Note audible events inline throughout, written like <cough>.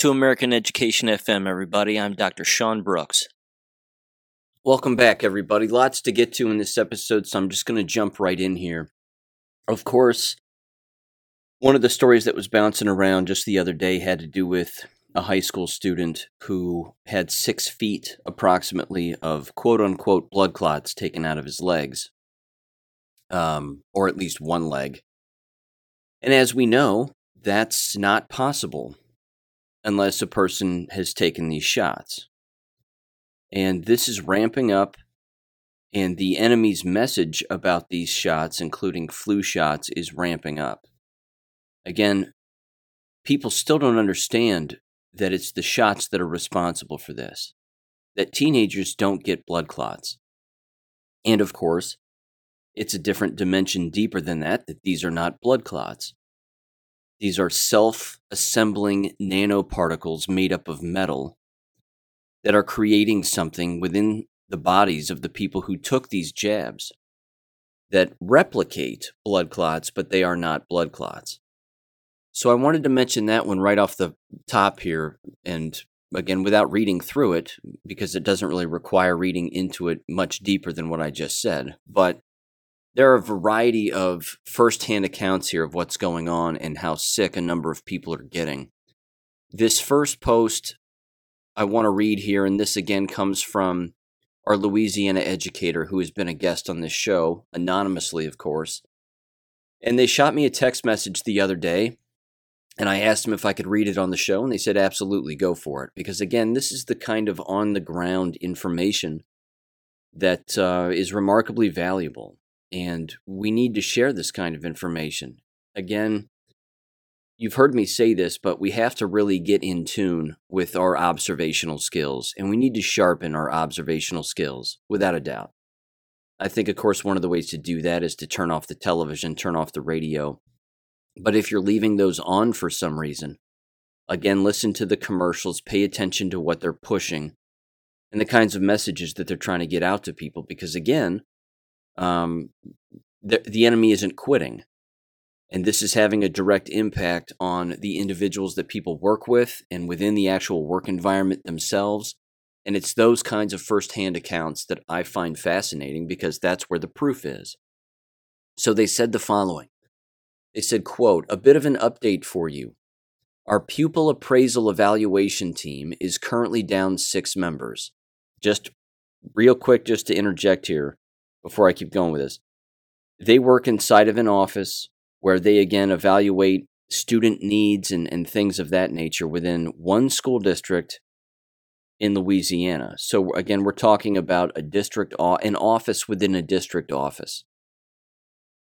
to American Education FM, everybody. I'm Dr. Sean Brooks. Welcome back, everybody. Lots to get to in this episode, so I'm just going to jump right in here. Of course, one of the stories that was bouncing around just the other day had to do with a high school student who had six feet approximately of quote unquote blood clots taken out of his legs, um, or at least one leg. And as we know, that's not possible unless a person has taken these shots. And this is ramping up, and the enemy's message about these shots, including flu shots, is ramping up. Again, people still don't understand that it's the shots that are responsible for this, that teenagers don't get blood clots. And of course, it's a different dimension deeper than that, that these are not blood clots. These are self assembling nanoparticles made up of metal that are creating something within the bodies of the people who took these jabs that replicate blood clots, but they are not blood clots. So I wanted to mention that one right off the top here. And again, without reading through it, because it doesn't really require reading into it much deeper than what I just said. But there are a variety of firsthand accounts here of what's going on and how sick a number of people are getting. This first post I want to read here, and this again comes from our Louisiana educator who has been a guest on this show, anonymously, of course. And they shot me a text message the other day, and I asked them if I could read it on the show, and they said, absolutely, go for it. Because again, this is the kind of on the ground information that uh, is remarkably valuable. And we need to share this kind of information. Again, you've heard me say this, but we have to really get in tune with our observational skills, and we need to sharpen our observational skills, without a doubt. I think, of course, one of the ways to do that is to turn off the television, turn off the radio. But if you're leaving those on for some reason, again, listen to the commercials, pay attention to what they're pushing and the kinds of messages that they're trying to get out to people, because again, um, the, the enemy isn't quitting. And this is having a direct impact on the individuals that people work with and within the actual work environment themselves. And it's those kinds of firsthand accounts that I find fascinating because that's where the proof is. So they said the following. They said, quote, a bit of an update for you. Our pupil appraisal evaluation team is currently down six members. Just real quick, just to interject here before I keep going with this. They work inside of an office where they again evaluate student needs and, and things of that nature within one school district in Louisiana. So again, we're talking about a district, an office within a district office.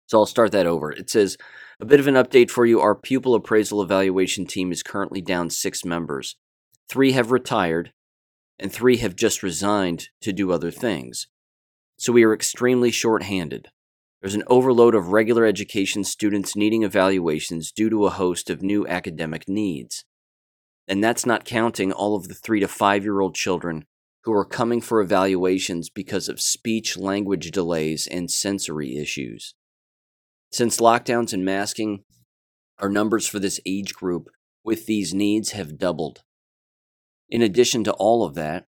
So I'll start that over. It says, a bit of an update for you. Our pupil appraisal evaluation team is currently down six members. Three have retired, and three have just resigned to do other things so we are extremely short handed. There's an overload of regular education students needing evaluations due to a host of new academic needs. And that's not counting all of the three to five year old children who are coming for evaluations because of speech language delays and sensory issues. Since lockdowns and masking, our numbers for this age group with these needs have doubled. In addition to all of that,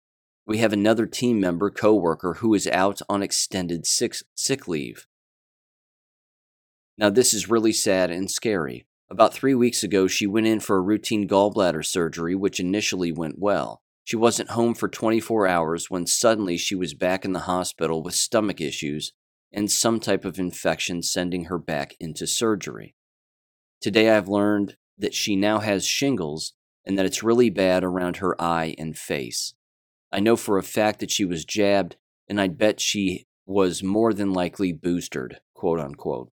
we have another team member, coworker, who is out on extended sick, sick leave. Now, this is really sad and scary. About three weeks ago, she went in for a routine gallbladder surgery, which initially went well. She wasn't home for 24 hours when suddenly she was back in the hospital with stomach issues and some type of infection, sending her back into surgery. Today, I've learned that she now has shingles and that it's really bad around her eye and face. I know for a fact that she was jabbed, and I'd bet she was more than likely boosted, quote unquote.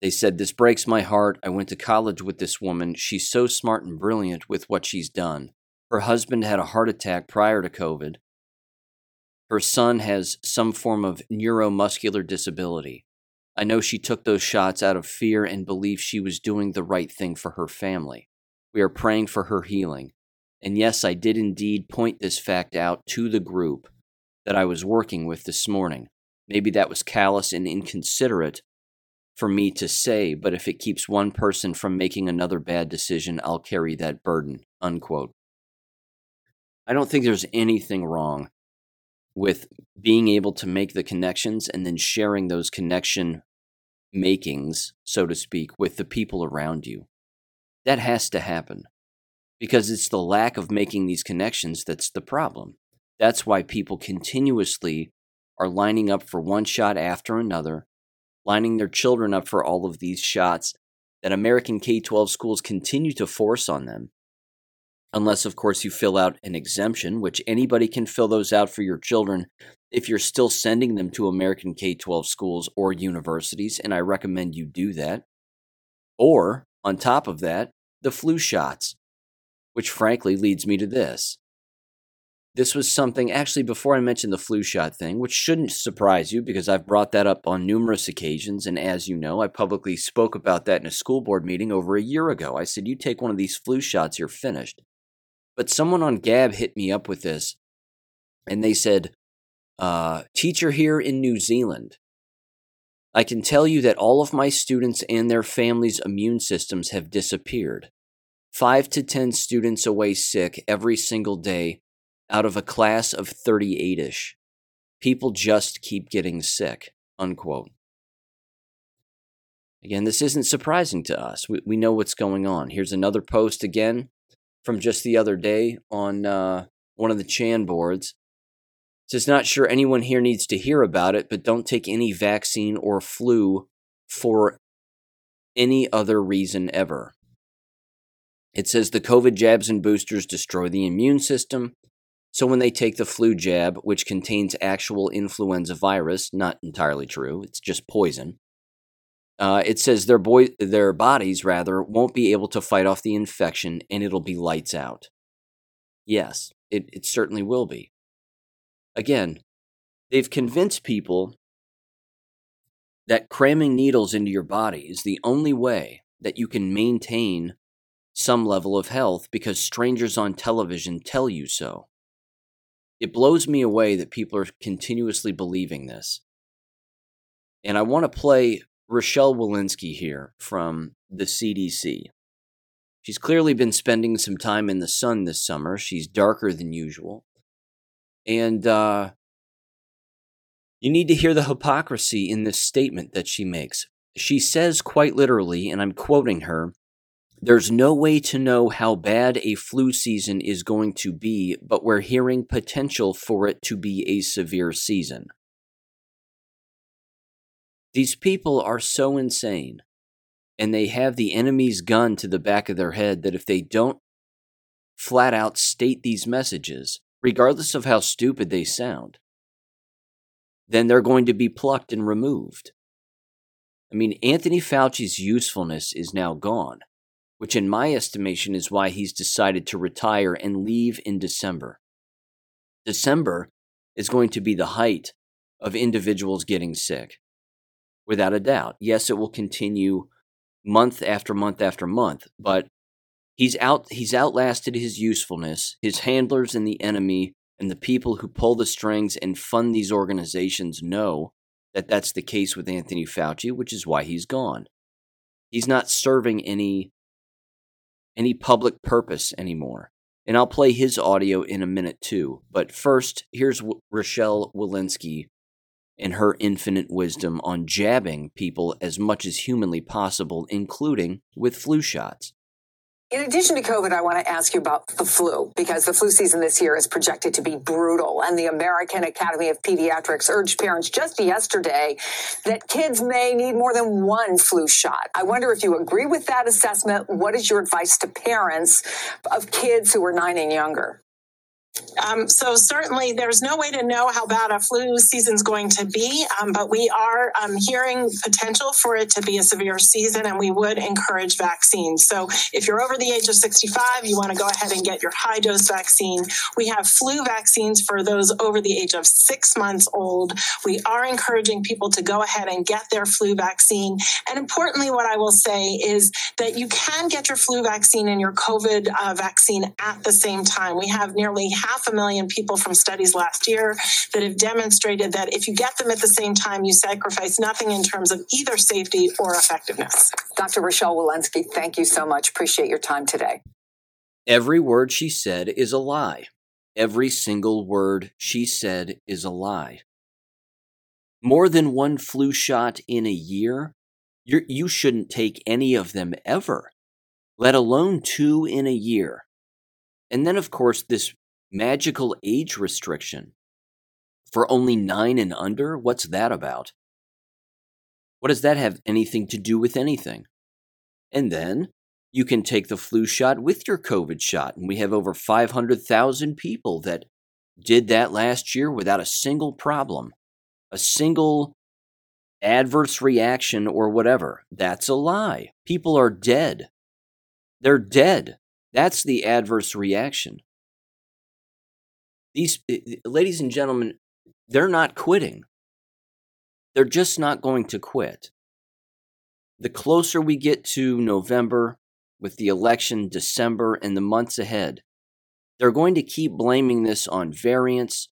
They said, This breaks my heart. I went to college with this woman. She's so smart and brilliant with what she's done. Her husband had a heart attack prior to COVID. Her son has some form of neuromuscular disability. I know she took those shots out of fear and believed she was doing the right thing for her family. We are praying for her healing. And yes, I did indeed point this fact out to the group that I was working with this morning. Maybe that was callous and inconsiderate, for me to say, but if it keeps one person from making another bad decision, I'll carry that burden. Unquote. I don't think there's anything wrong with being able to make the connections and then sharing those connection makings, so to speak, with the people around you. That has to happen because it's the lack of making these connections that's the problem. That's why people continuously are lining up for one shot after another, lining their children up for all of these shots that American K 12 schools continue to force on them unless, of course, you fill out an exemption, which anybody can fill those out for your children if you're still sending them to American K 12 schools or universities, and I recommend you do that. Or, on top of that, the flu shots, which frankly leads me to this. This was something, actually, before I mentioned the flu shot thing, which shouldn't surprise you because I've brought that up on numerous occasions. And as you know, I publicly spoke about that in a school board meeting over a year ago. I said, You take one of these flu shots, you're finished. But someone on Gab hit me up with this, and they said, uh, Teacher here in New Zealand. I can tell you that all of my students and their families' immune systems have disappeared. Five to 10 students away sick every single day out of a class of 38 ish. People just keep getting sick. Unquote. Again, this isn't surprising to us. We, we know what's going on. Here's another post again from just the other day on uh, one of the Chan boards. It says, not sure anyone here needs to hear about it, but don't take any vaccine or flu for any other reason ever. It says the COVID jabs and boosters destroy the immune system. So when they take the flu jab, which contains actual influenza virus, not entirely true, it's just poison, uh, it says their boy, their bodies rather won't be able to fight off the infection, and it'll be lights out. Yes, it, it certainly will be. Again, they've convinced people that cramming needles into your body is the only way that you can maintain some level of health because strangers on television tell you so. It blows me away that people are continuously believing this. And I want to play Rochelle Walensky here from the CDC. She's clearly been spending some time in the sun this summer. She's darker than usual. And uh, you need to hear the hypocrisy in this statement that she makes. She says quite literally, and I'm quoting her there's no way to know how bad a flu season is going to be, but we're hearing potential for it to be a severe season. These people are so insane and they have the enemy's gun to the back of their head that if they don't flat out state these messages, regardless of how stupid they sound, then they're going to be plucked and removed. I mean, Anthony Fauci's usefulness is now gone, which, in my estimation, is why he's decided to retire and leave in December. December is going to be the height of individuals getting sick without a doubt. Yes, it will continue month after month after month, but he's out he's outlasted his usefulness. His handlers and the enemy and the people who pull the strings and fund these organizations know that that's the case with Anthony Fauci, which is why he's gone. He's not serving any any public purpose anymore. And I'll play his audio in a minute too. But first, here's Rochelle Walensky and her infinite wisdom on jabbing people as much as humanly possible, including with flu shots. In addition to COVID, I want to ask you about the flu because the flu season this year is projected to be brutal. And the American Academy of Pediatrics urged parents just yesterday that kids may need more than one flu shot. I wonder if you agree with that assessment. What is your advice to parents of kids who are nine and younger? Um, so certainly there's no way to know how bad a flu season is going to be, um, but we are um, hearing potential for it to be a severe season, and we would encourage vaccines. So if you're over the age of 65, you want to go ahead and get your high dose vaccine. We have flu vaccines for those over the age of six months old. We are encouraging people to go ahead and get their flu vaccine. And importantly, what I will say is that you can get your flu vaccine and your COVID uh, vaccine at the same time. We have nearly half half a million people from studies last year that have demonstrated that if you get them at the same time, you sacrifice nothing in terms of either safety or effectiveness. Dr. Rochelle Walensky, thank you so much. Appreciate your time today. Every word she said is a lie. Every single word she said is a lie. More than one flu shot in a year? You're, you should not take any of them ever, let alone two in a year. And then, of course, this magical age restriction for only nine and under? What's that about? What does that have anything to do with anything? And then you can take the flu shot with your COVID shot. And we have over 500,000 people that did that last year without a single problem, a single adverse reaction or whatever. That's a lie. People are dead. They're dead. That's the adverse reaction. These, eh, ladies and gentlemen, they're not quitting. They're just not going to quit. The closer we get to November, with the election, December, and the months ahead. They're going to keep blaming this on variants.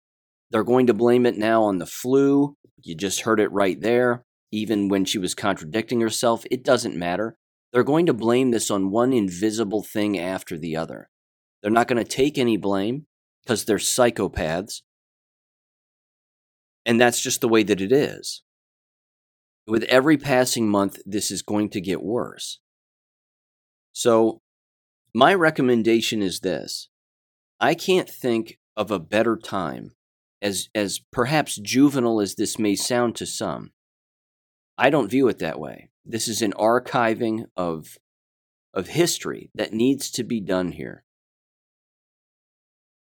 They're going to blame it now on the flu. You just heard it right there. Even when she was contradicting herself, it doesn't matter. They're going to blame this on one invisible thing after the other. They're not going to take any blame because they're psychopaths. And that's just the way that it is. With every passing month, this is going to get worse. So, my recommendation is this I can't think of a better time, as, as perhaps juvenile as this may sound to some. I don't view it that way. This is an archiving of, of history that needs to be done here.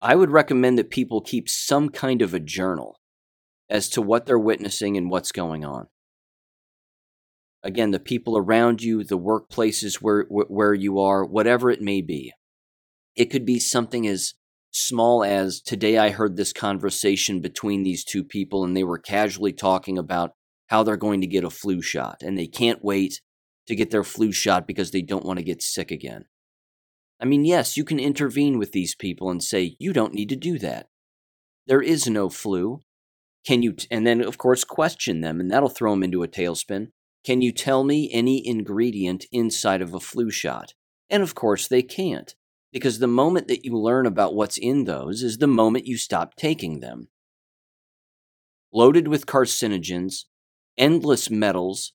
I would recommend that people keep some kind of a journal as to what they're witnessing and what's going on. Again the people around you the workplaces where where you are whatever it may be. It could be something as small as today i heard this conversation between these two people and they were casually talking about how they're going to get a flu shot and they can't wait to get their flu shot because they don't want to get sick again i mean yes you can intervene with these people and say you don't need to do that there is no flu can you t-? and then of course question them and that'll throw them into a tailspin can you tell me any ingredient inside of a flu shot? And of course, they can't, because the moment that you learn about what's in those is the moment you stop taking them. Loaded with carcinogens, endless metals,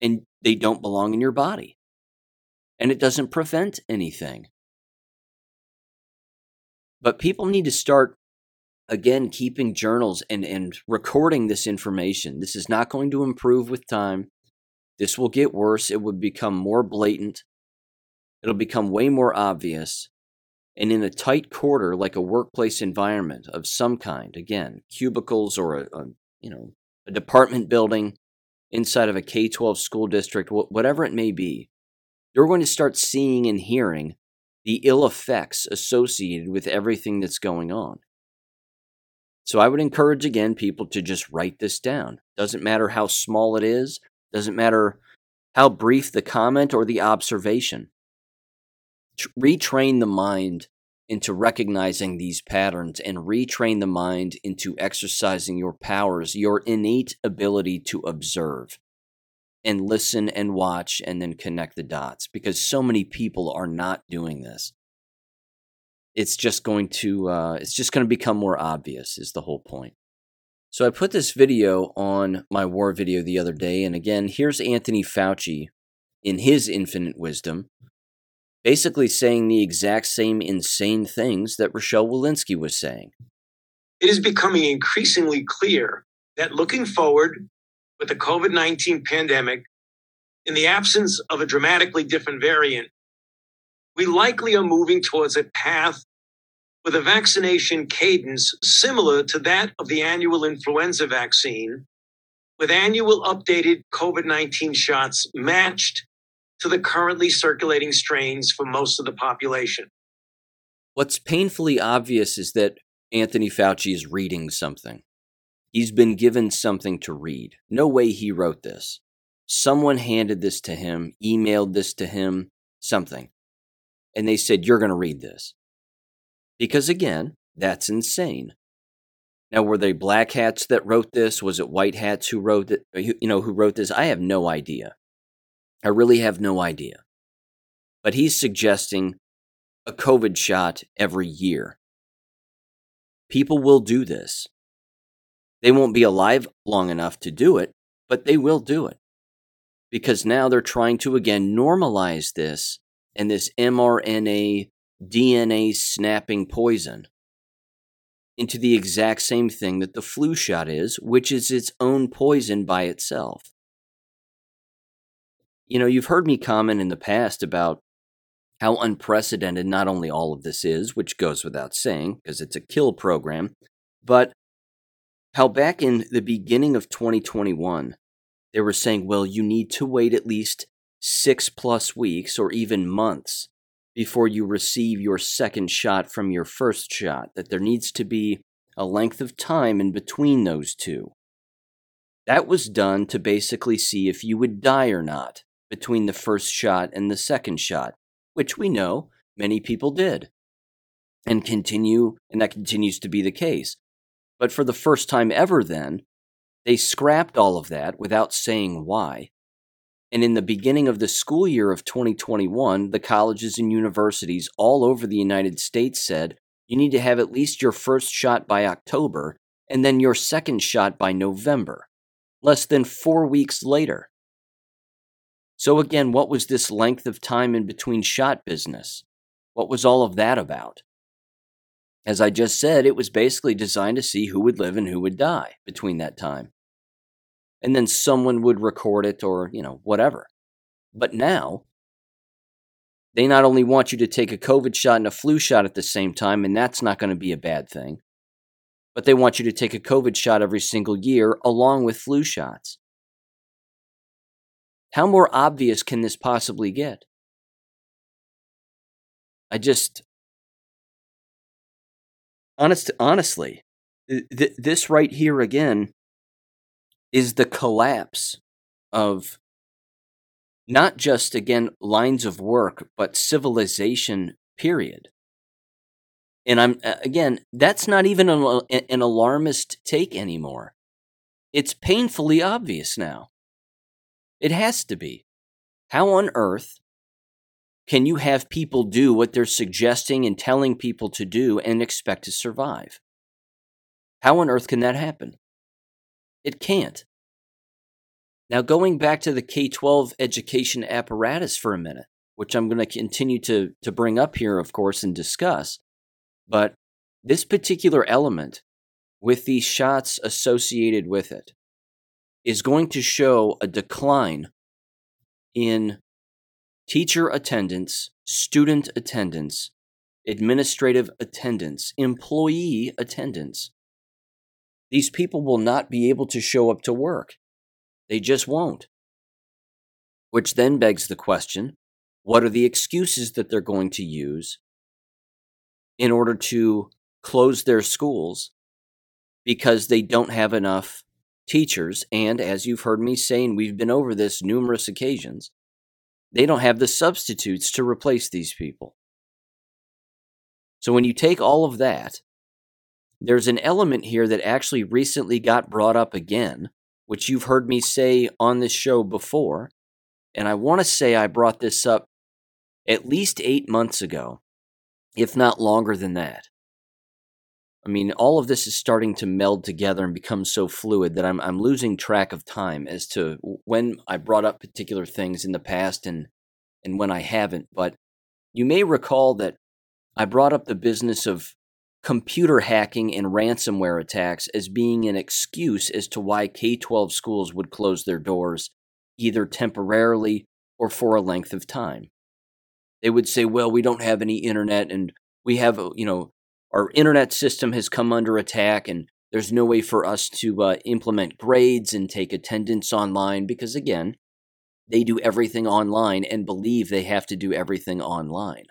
and they don't belong in your body. And it doesn't prevent anything. But people need to start again keeping journals and, and recording this information. This is not going to improve with time. This will get worse. It would become more blatant. It'll become way more obvious. And in a tight quarter, like a workplace environment of some kind, again, cubicles or a, a you know a department building inside of a K 12 school district, whatever it may be, you're going to start seeing and hearing the ill effects associated with everything that's going on. So I would encourage again people to just write this down. Doesn't matter how small it is, doesn't matter how brief the comment or the observation. Retrain the mind into recognizing these patterns and retrain the mind into exercising your powers, your innate ability to observe and listen and watch and then connect the dots because so many people are not doing this. It's just going to uh, it's just going to become more obvious is the whole point. So I put this video on my war video the other day, and again, here's Anthony Fauci in his infinite wisdom, basically saying the exact same insane things that Rochelle Walensky was saying. It is becoming increasingly clear that looking forward with the COVID 19 pandemic, in the absence of a dramatically different variant, we likely are moving towards a path with a vaccination cadence similar to that of the annual influenza vaccine, with annual updated COVID 19 shots matched to the currently circulating strains for most of the population. What's painfully obvious is that Anthony Fauci is reading something. He's been given something to read. No way he wrote this. Someone handed this to him, emailed this to him, something. And they said, You're going to read this. Because again, That's insane. Now, were they black hats that wrote this? Was it white hats who wrote it? Uh, you know, who wrote this? I have no idea. I really have no idea. But he's suggesting a COVID shot every year. People will do this. They won't be alive long enough to do it, but they will do it. Because now they're trying to again normalize this and this mRNA DNA snapping poison into the exact same thing that the flu shot is, which is its own poison by itself. You know, you've heard me comment in the past about how unprecedented not only all of this is, which goes without saying because it's a kill program, but how back in the beginning of 2021, they were saying, well, you need to wait at least six plus weeks or even months before you receive your second shot from your first shot, that there needs to be a length of time in between those two. That was done to basically see if you would die or not between the first shot and the second shot, which we know many people did. And continue, and that continues to be the case. But for the first time ever, then, they scrapped all of that without saying why. And in the beginning of the school year of 2021, the colleges and universities all over the United States said you need to have at least your first shot by October and then your second shot by November, less than four weeks later. So, again, what was this length of time in between shot business? What was all of that about? As I just said, it was basically designed to see who would live and who would die between that time and then someone would record it or, you know, whatever. But now, they not only want you to take a COVID shot and a flu shot at the same time, and that's not going to be a bad thing, but they want you to take a COVID shot every single year along with flu shots. How more obvious can this possibly get? I just, honest, honestly, th- this right here again is the collapse of not just, again, lines of work, but civilization, period. And I'm, again, that's not even an, an alarmist take anymore. It's painfully obvious now. It has to be. How on earth can you have people do what they're suggesting and telling people to do and expect to survive? How on earth can that happen? It can't. Now, going back to the K 12 education apparatus for a minute, which I'm going to continue to, to bring up here, of course, and discuss, but this particular element with these shots associated with it is going to show a decline in teacher attendance, student attendance, administrative attendance, employee attendance these people will not be able to show up to work. They just won't. Which then begs the question what are the excuses that they're going to use in order to close their schools because they don't have enough teachers? And as you've heard me saying, we've been over this numerous occasions, they don't have the substitutes to replace these people. So when you take all of that there's an element here that actually recently got brought up again, which you've heard me say on this show before. And I want to say I brought this up at least eight months ago, if not longer than that. I mean, all of this is starting to meld together and become so fluid that I'm, I'm losing track of time as to when I brought up particular things in the past and, and when I haven't. But you may recall that I brought up the business of computer hacking and ransomware attacks as being an excuse as to why K 12 schools would close their doors, either temporarily or for a length of time. They would say, well, we don't have any internet and we have, uh, you know, our internet system has come under attack and there's no way for us to uh, implement grades and take attendance online because, again, they do everything online and believe they have to do everything online.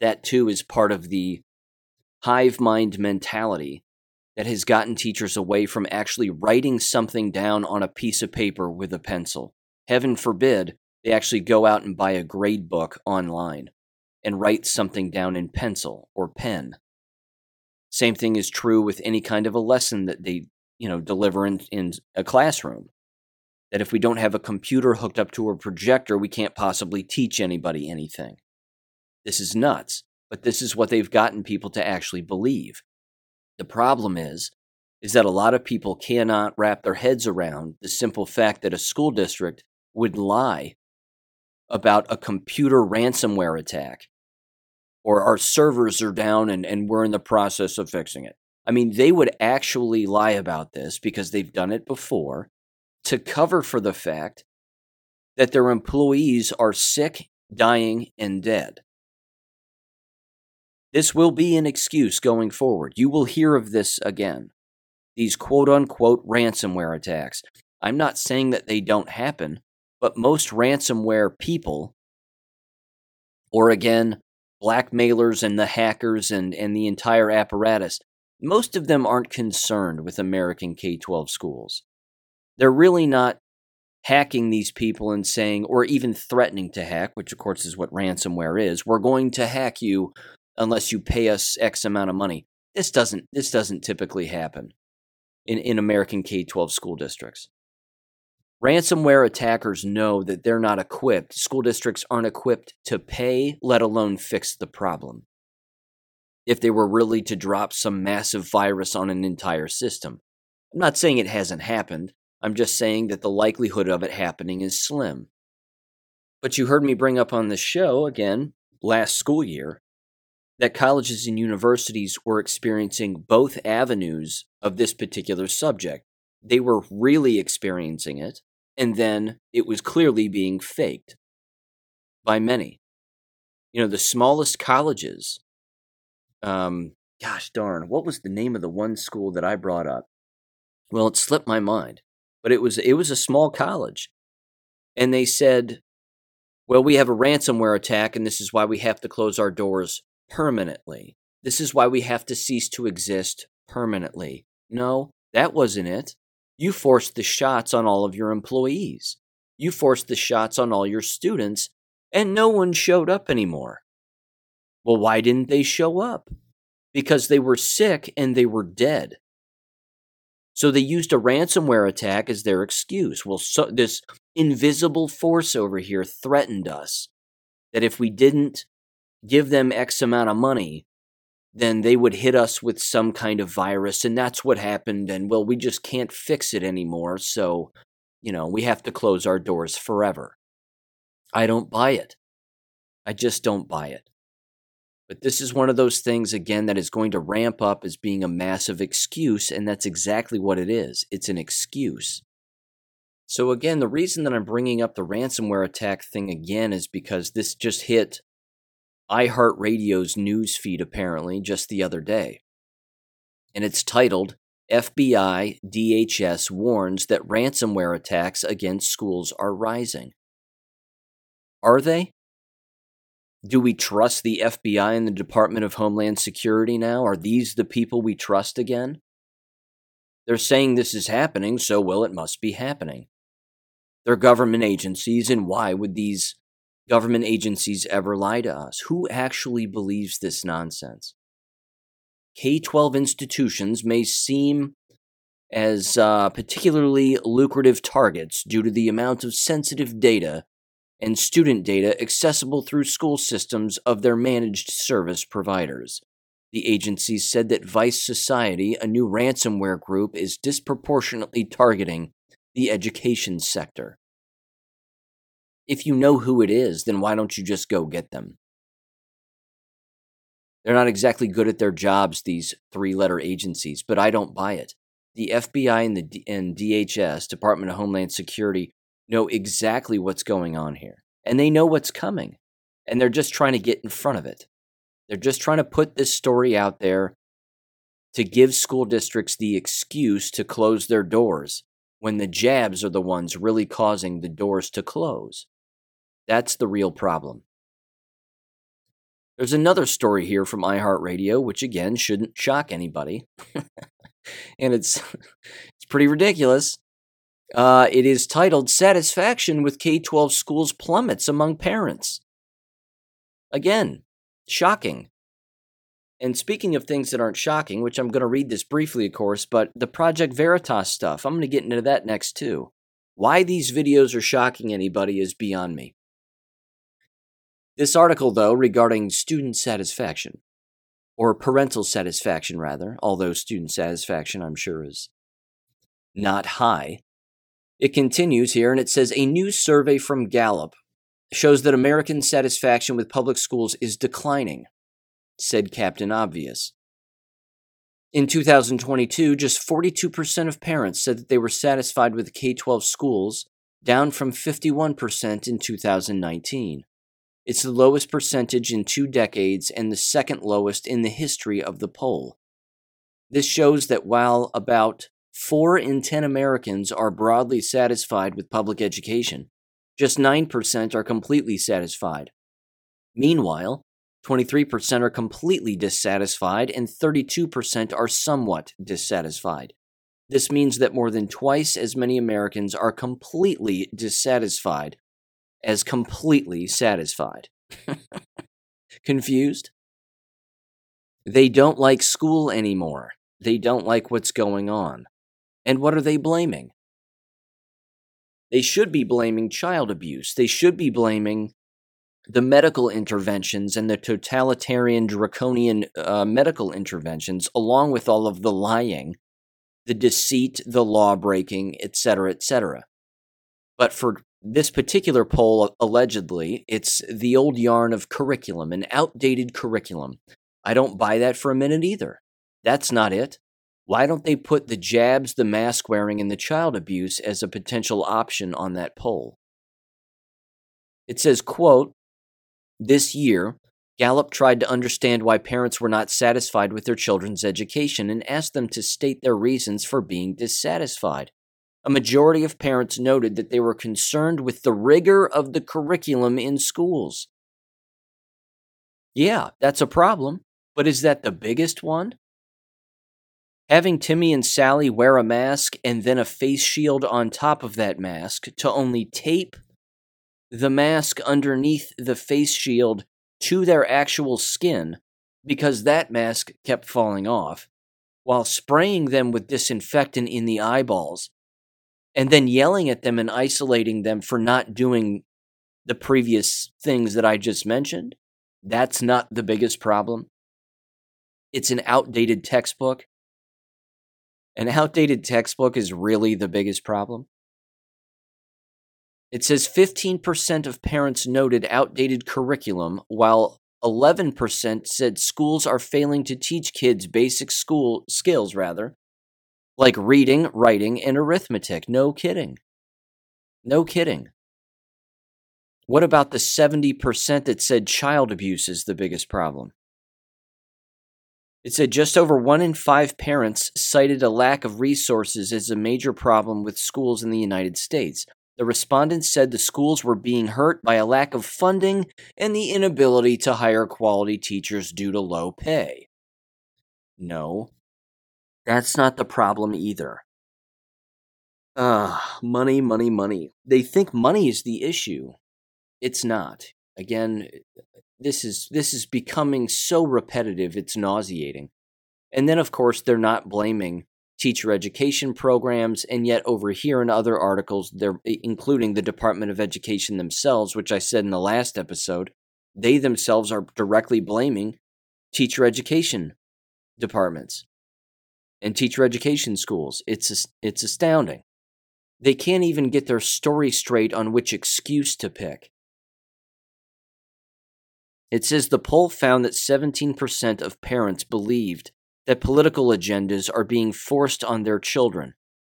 That too is part of the hive mind mentality that has gotten teachers away from actually writing something down on a piece of paper with a pencil. Heaven forbid they actually go out and buy a grade book online and write something down in pencil or pen. Same thing is true with any kind of a lesson that they, you know, deliver in, in a classroom. That if we don't have a computer hooked up to a projector, we can't possibly teach anybody anything. This is nuts, but this is what they've gotten people to actually believe. The problem is is that a lot of people cannot wrap their heads around the simple fact that a school district would lie about a computer ransomware attack or our servers are down and, and we're in the process of fixing it. I mean, they would actually lie about this because they've done it before to cover for the fact that their employees are sick, dying, and dead. This will be an excuse going forward. You will hear of this again. These quote unquote ransomware attacks. I'm not saying that they don't happen, but most ransomware people, or again, blackmailers and the hackers and, and the entire apparatus, most of them aren't concerned with American K 12 schools. They're really not hacking these people and saying, or even threatening to hack, which of course is what ransomware is. We're going to hack you unless you pay us X amount of money. This doesn't this doesn't typically happen in, in American K 12 school districts. Ransomware attackers know that they're not equipped, school districts aren't equipped to pay, let alone fix the problem. If they were really to drop some massive virus on an entire system. I'm not saying it hasn't happened, I'm just saying that the likelihood of it happening is slim. But you heard me bring up on the show, again, last school year, that colleges and universities were experiencing both avenues of this particular subject. They were really experiencing it, and then it was clearly being faked by many. You know, the smallest colleges, um, gosh darn, what was the name of the one school that I brought up? Well, it slipped my mind, but it was it was a small college, and they said, "Well, we have a ransomware attack, and this is why we have to close our doors permanently. This is why we have to cease to exist permanently. No, that wasn't it. You forced the shots on all of your employees. You forced the shots on all your students, and no one showed up anymore. Well, why didn't they show up? Because they were sick and they were dead. So they used a ransomware attack as their excuse. Well, so this invisible force over here threatened us that if we didn't give them X amount of money, then they would hit us with some kind of virus. And that's what happened. And well, we just can't fix it anymore. So, you know, we have to close our doors forever. I don't buy it. I just don't buy it. But this is one of those things, again, that is going to ramp up as being a massive excuse. And that's exactly what it is it's an excuse. So, again, the reason that I'm bringing up the ransomware attack thing again is because this just hit iHeartRadio's news feed apparently just the other day. And it's titled FBI DHS warns that ransomware attacks against schools are rising. Are they? Do we trust the FBI and the Department of Homeland Security now? Are these the people we trust again? They're saying this is happening, so well, it must be happening. They're government agencies, and why would these government agencies ever lie to us? Who actually believes this nonsense? K 12 institutions may seem as uh, particularly lucrative targets due to the amount of sensitive data and student data accessible through school systems of their managed service providers. The agency said that Vice Society, a new ransomware group, is disproportionately targeting the education sector. If you know who it is, then why don't you just go get them? They're not exactly good at their jobs, these three letter agencies, but I don't buy it. The FBI and the D- and DHS, Department of Homeland Security, know exactly what's going on here. And they know what's coming. And they're just trying to get in front of it. They're just trying to put this story out there to give school districts the excuse to close their doors when the jabs are the ones really causing the doors to close. That's the real problem. There's another story here from iHeartRadio, which again shouldn't shock anybody. <laughs> and it's <laughs> it's pretty ridiculous. Uh, it is titled Satisfaction with K 12 Schools Plummets Among Parents. Again, shocking. And speaking of things that aren't shocking, which I'm going to read this briefly, of course, but the Project Veritas stuff, I'm going to get into that next too. Why these videos are shocking anybody is beyond me. This article, though, regarding student satisfaction, or parental satisfaction, rather, although student satisfaction, I'm sure, is not high. It continues here and it says a new survey from Gallup shows that American satisfaction with public schools is declining said Captain Obvious. In 2022, just 42% of parents said that they were satisfied with K 12 schools, down from 51% in 2019. It's the lowest percentage in two decades and the second lowest in the history of the poll. This shows that while about 4 in 10 Americans are broadly satisfied with public education, just 9% are completely satisfied. Meanwhile, 23% are completely dissatisfied, and 32% are somewhat dissatisfied. This means that more than twice as many Americans are completely dissatisfied as completely satisfied. Confused? They don't like school anymore. They don't like what's going on. And what are they blaming? They should be blaming child abuse. They should be blaming the medical interventions and the totalitarian draconian uh, medical interventions along with all of the lying the deceit the law breaking etc etc but for this particular poll allegedly it's the old yarn of curriculum an outdated curriculum. I don't buy that for a minute either. That's not it. Why don't they put the jabs the mask wearing and the child abuse as a potential option on that poll? It says quote this year, Gallup tried to understand why parents were not satisfied with their children's education and asked them to state their reasons for being dissatisfied. A majority of parents noted that they were concerned with the rigor of the curriculum in schools. Yeah, that's a problem, but is that the biggest one? Having Timmy and Sally wear a mask and then a face shield on top of that mask to only tape the mask underneath the face shield to their actual skin because that mask kept falling off, while spraying them with disinfectant in the eyeballs, and then yelling at them and isolating them for not doing the previous things that I just mentioned. That's not the biggest problem. It's an outdated textbook. An outdated textbook is really the biggest problem. It says 15% of parents noted outdated curriculum, while 11% said schools are failing to teach kids basic school skills, rather, like reading, writing, and arithmetic. No kidding. No kidding. What about the 70% that said child abuse is the biggest problem? It said just over one in five parents cited a lack of resources as a major problem with schools in the United States, the respondents said the schools were being hurt by a lack of funding and the inability to hire quality teachers due to low pay. No, that's not the problem either. Ah, money, money, money. They think money is the issue. It's not. Again, this is this is becoming so repetitive it's nauseating. And then of course they're not blaming teacher education programs, and yet over here in other articles, they're including the Department of Education themselves, which I said in the last episode, they themselves are directly blaming teacher education departments and teacher education schools. It's it's astounding. They can't even get their story straight on which excuse to pick. It says the poll found that 17% of parents believed that political agendas are being forced on their children,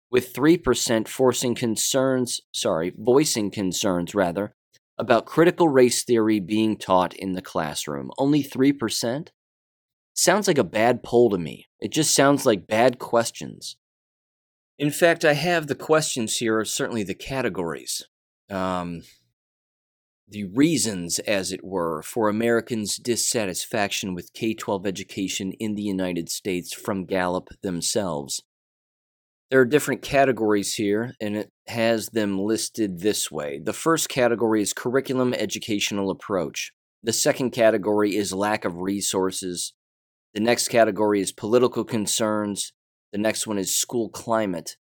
with 3% forcing concerns, sorry, voicing concerns rather, about critical race theory being taught in the classroom. Only 3%? Sounds like a bad poll to me. It just sounds like bad questions. In fact, I have the questions here, certainly the categories. Um, the reasons, as it were, for Americans' dissatisfaction with K 12 education in the United States from Gallup themselves. There are different categories here, and it has them listed this way. The first category is curriculum educational approach. The second category is lack of resources. The next category is political concerns. The next one is school climate.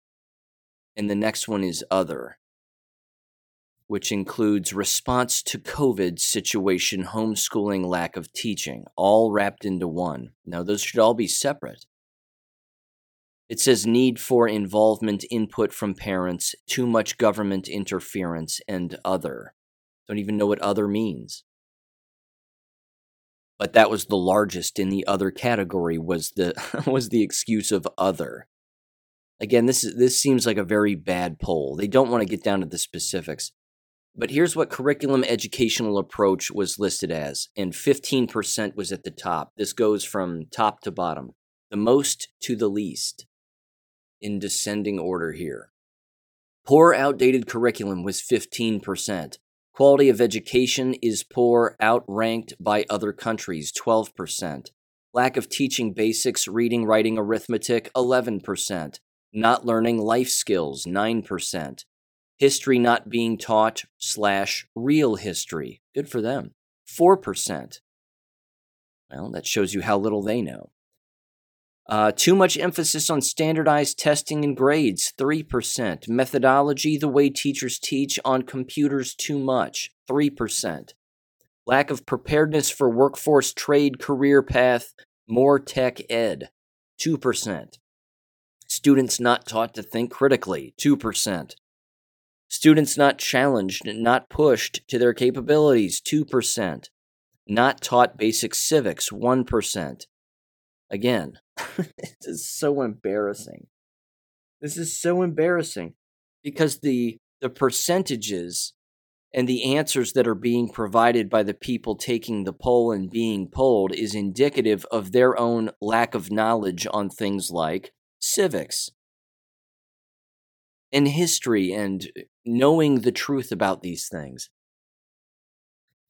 And the next one is other, which includes response to COVID situation, homeschooling, lack of teaching, all wrapped into one. Now, those should all be separate. It says need for involvement, input from parents, too much government interference, and other. Don't even know what other means. But that was the largest in the other category was the <laughs> was the excuse of other. Again, this is this seems like a very bad poll. They don't want to get down to the specifics. But here's what curriculum educational approach was listed as, and 15% was at the top. This goes from top to bottom, the most to the least in descending order here. Poor outdated curriculum was 15%. Quality of education is poor, outranked by other countries, 12%. Lack of teaching basics, reading, writing, arithmetic, 11%. Not learning life skills, 9%. History not being taught, slash, real history, good for them, 4%. Well, that shows you how little they know. Uh, too much emphasis on standardized testing and grades, 3%. Methodology, the way teachers teach on computers, too much, 3%. Lack of preparedness for workforce, trade, career path, more tech ed, 2%. Students not taught to think critically, 2%. Students not challenged, not pushed to their capabilities, 2%. Not taught basic civics, 1%. Again, <laughs> <laughs> this is so embarrassing. This is so embarrassing because the the percentages and the answers that are being provided by the people taking the poll and being polled is indicative of their own lack of knowledge on things like civics and history and uh, knowing the truth about these things.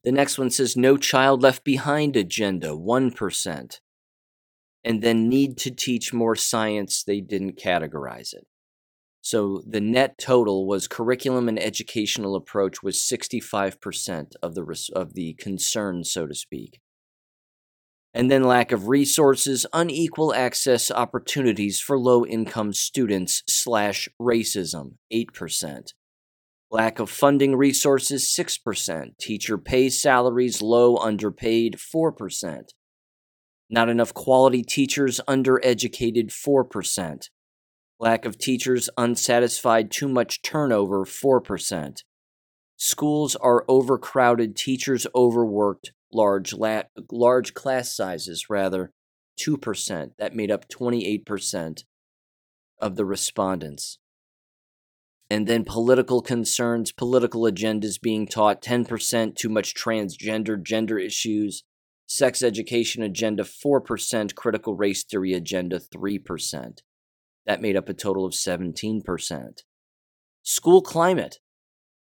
The next one says no child left behind agenda, 1% and then need to teach more science, they didn't categorize it. So the net total was curriculum and educational approach was 65% of the of the concern so to speak. And then lack of resources, unequal access opportunities for low income students slash racism, 8%. Lack of funding resources, 6%. Teacher pay salaries low, underpaid, 4%. Not enough quality teachers, undereducated 4%. Lack of teachers, unsatisfied, too much turnover 4%. Schools are overcrowded, teachers overworked, large, la- large class sizes, rather, 2%. That made up 28% of the respondents. And then political concerns, political agendas being taught 10%, too much transgender, gender issues, sex education agenda 4%, critical race theory agenda 3%. That made up a total of 17%. School climate.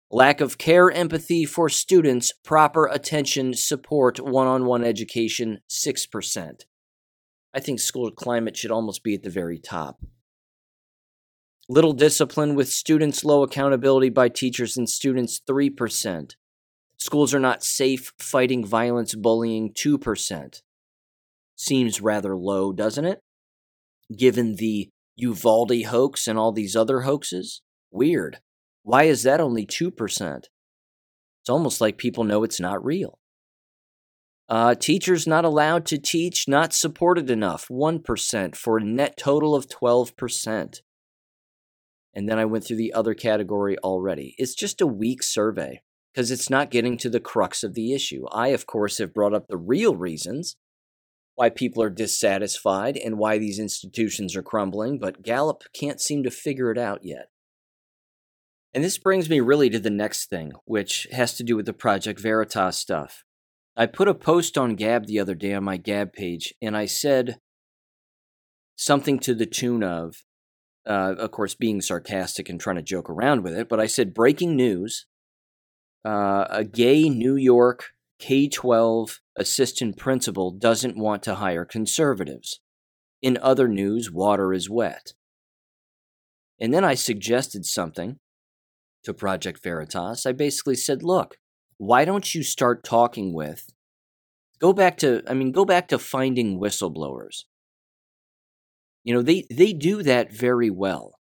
Lack of care, empathy for students, proper attention, support, one on one education, 6%. I think school climate should almost be at the very top. Little discipline with students, low accountability by teachers and students, 3%. Schools are not safe fighting violence, bullying 2%. Seems rather low, doesn't it? Given the Uvalde hoax and all these other hoaxes? Weird. Why is that only 2%? It's almost like people know it's not real. Uh, teachers not allowed to teach, not supported enough, 1% for a net total of 12%. And then I went through the other category already. It's just a weak survey because it's not getting to the crux of the issue. I, of course, have brought up the real reasons why people are dissatisfied and why these institutions are crumbling, but Gallup can't seem to figure it out yet. And this brings me really to the next thing, which has to do with the Project Veritas stuff. I put a post on Gab the other day on my Gab page, and I said something to the tune of, uh, of course, being sarcastic and trying to joke around with it, but I said, breaking news uh, a gay New York K 12 assistant principal doesn't want to hire conservatives. In other news, water is wet. And then I suggested something to Project Veritas. I basically said, look, why don't you start talking with Go back to, I mean, go back to finding whistleblowers. You know, they, they do that very well.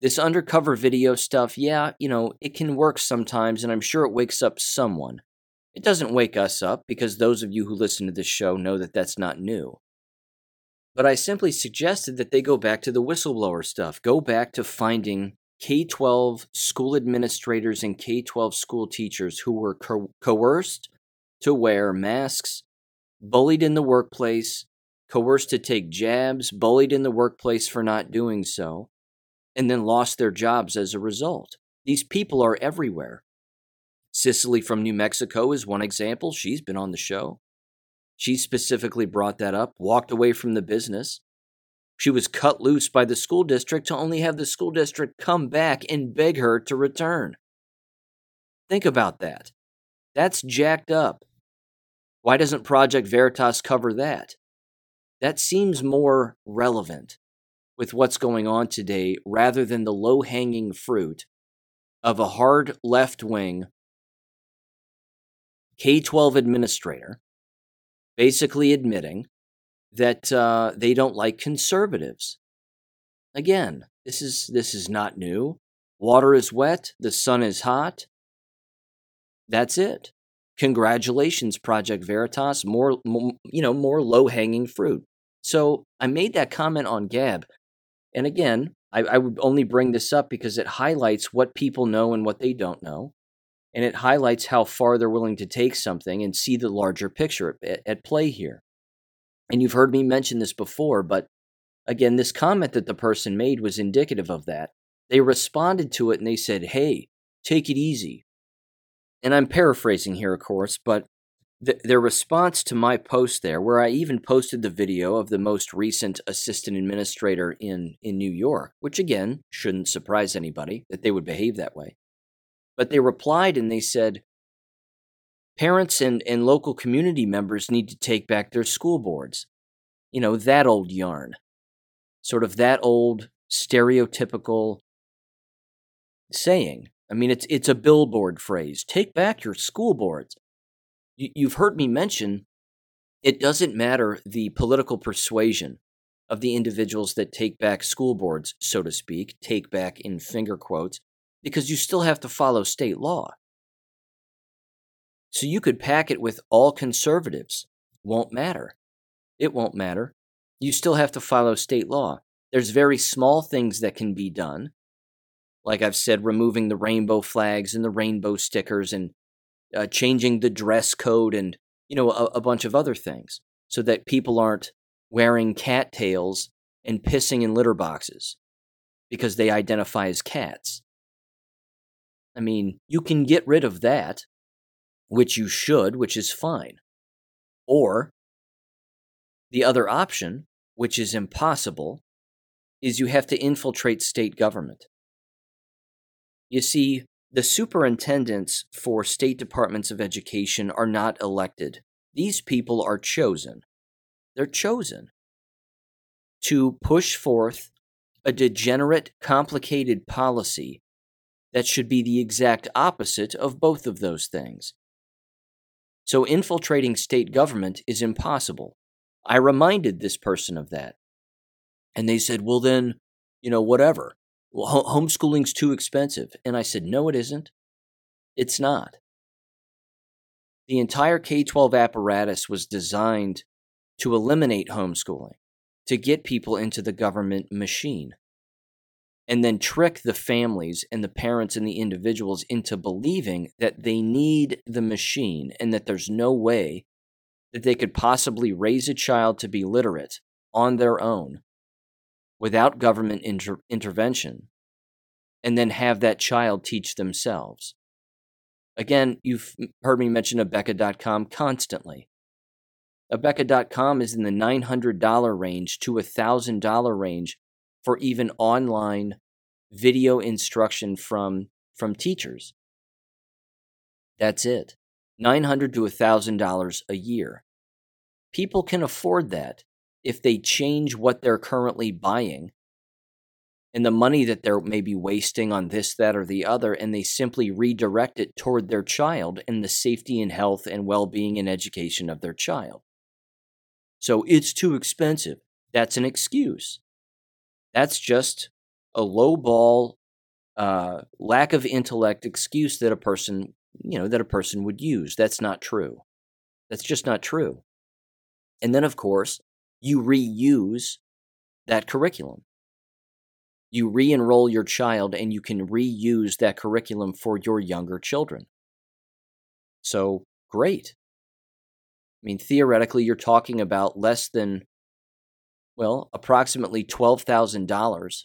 This undercover video stuff, yeah, you know, it can work sometimes, and I'm sure it wakes up someone. It doesn't wake us up because those of you who listen to this show know that that's not new. But I simply suggested that they go back to the whistleblower stuff, go back to finding K 12 school administrators and K 12 school teachers who were co- coerced to wear masks, bullied in the workplace, coerced to take jabs, bullied in the workplace for not doing so, and then lost their jobs as a result. These people are everywhere. Cicely from New Mexico is one example. She's been on the show. She specifically brought that up, walked away from the business. She was cut loose by the school district to only have the school district come back and beg her to return. Think about that. That's jacked up. Why doesn't Project Veritas cover that? That seems more relevant with what's going on today rather than the low hanging fruit of a hard left wing K 12 administrator basically admitting that uh, they don't like conservatives. Again, this is this is not new. Water is wet, the sun is hot. That's it. Congratulations, Project Veritas. More, more you know, more low-hanging fruit. So I made that comment on Gab, and again, I, I would only bring this up because it highlights what people know and what they don't know and it highlights how far they're willing to take something and see the larger picture at, at, play here. And you've heard me mention this before, but again, this comment that the person made was indicative of that. They responded to it and they said, Hey, take it easy. And I'm paraphrasing here, of course, but th- their response to my post there, where I even posted the video of the most recent assistant administrator in, in New York, which again shouldn't surprise anybody that they would behave that way. But they replied and they said, parents and, and local community members need to take back their school boards. You know, that old yarn. Sort of that old stereotypical saying. I mean, it's, it's a billboard phrase take back your school boards. You, you've heard me mention it doesn't matter the political persuasion of the individuals that take back school boards, so to speak, take back in finger quotes because you still have to follow state law. So you could pack it with all conservatives. Won't matter. It won't matter. You still have to follow state law. There's very small things that can be done. Like I've said, removing the rainbow flags and the rainbow stickers and uh, changing the dress code and, you know, a, a bunch of other things so that people aren't wearing cattails and pissing in litter boxes because they identify as cats. I mean, you can get rid of that, which you should, which is fine. Or the other option, which is impossible, is you have to infiltrate state government. You see, the superintendents for state departments of education are not elected. These people are chosen. They're chosen to push forth a degenerate, complicated policy that should be the exact opposite of both of those things. So, infiltrating state government is impossible. I reminded this person of that. And they said, well, then, you know, whatever. Well, homeschooling's too expensive. And I said, no, it isn't. It's not. The entire K 12 apparatus was designed to eliminate homeschooling, to get people into the government machine and then trick the families and the parents and the individuals into believing that they need the machine and that there's no way that they could possibly raise a child to be literate on their own without government inter- intervention and then have that child teach themselves. Again, you've heard me mention Abeka.com constantly. Abeka.com is in the $900 range to $1,000 range for even online video instruction from from teachers. That's it. 900 to $1000 a year. People can afford that if they change what they're currently buying and the money that they're maybe wasting on this, that, or the other, and they simply redirect it toward their child and the safety and health and well being and education of their child. So it's too expensive. That's an excuse. That's just a low ball, uh, lack of intellect excuse that a person, you know, that a person would use. That's not true. That's just not true. And then, of course, you reuse that curriculum you re enroll your child and you can reuse that curriculum for your younger children. So, great. I mean, theoretically, you're talking about less than, well, approximately $12,000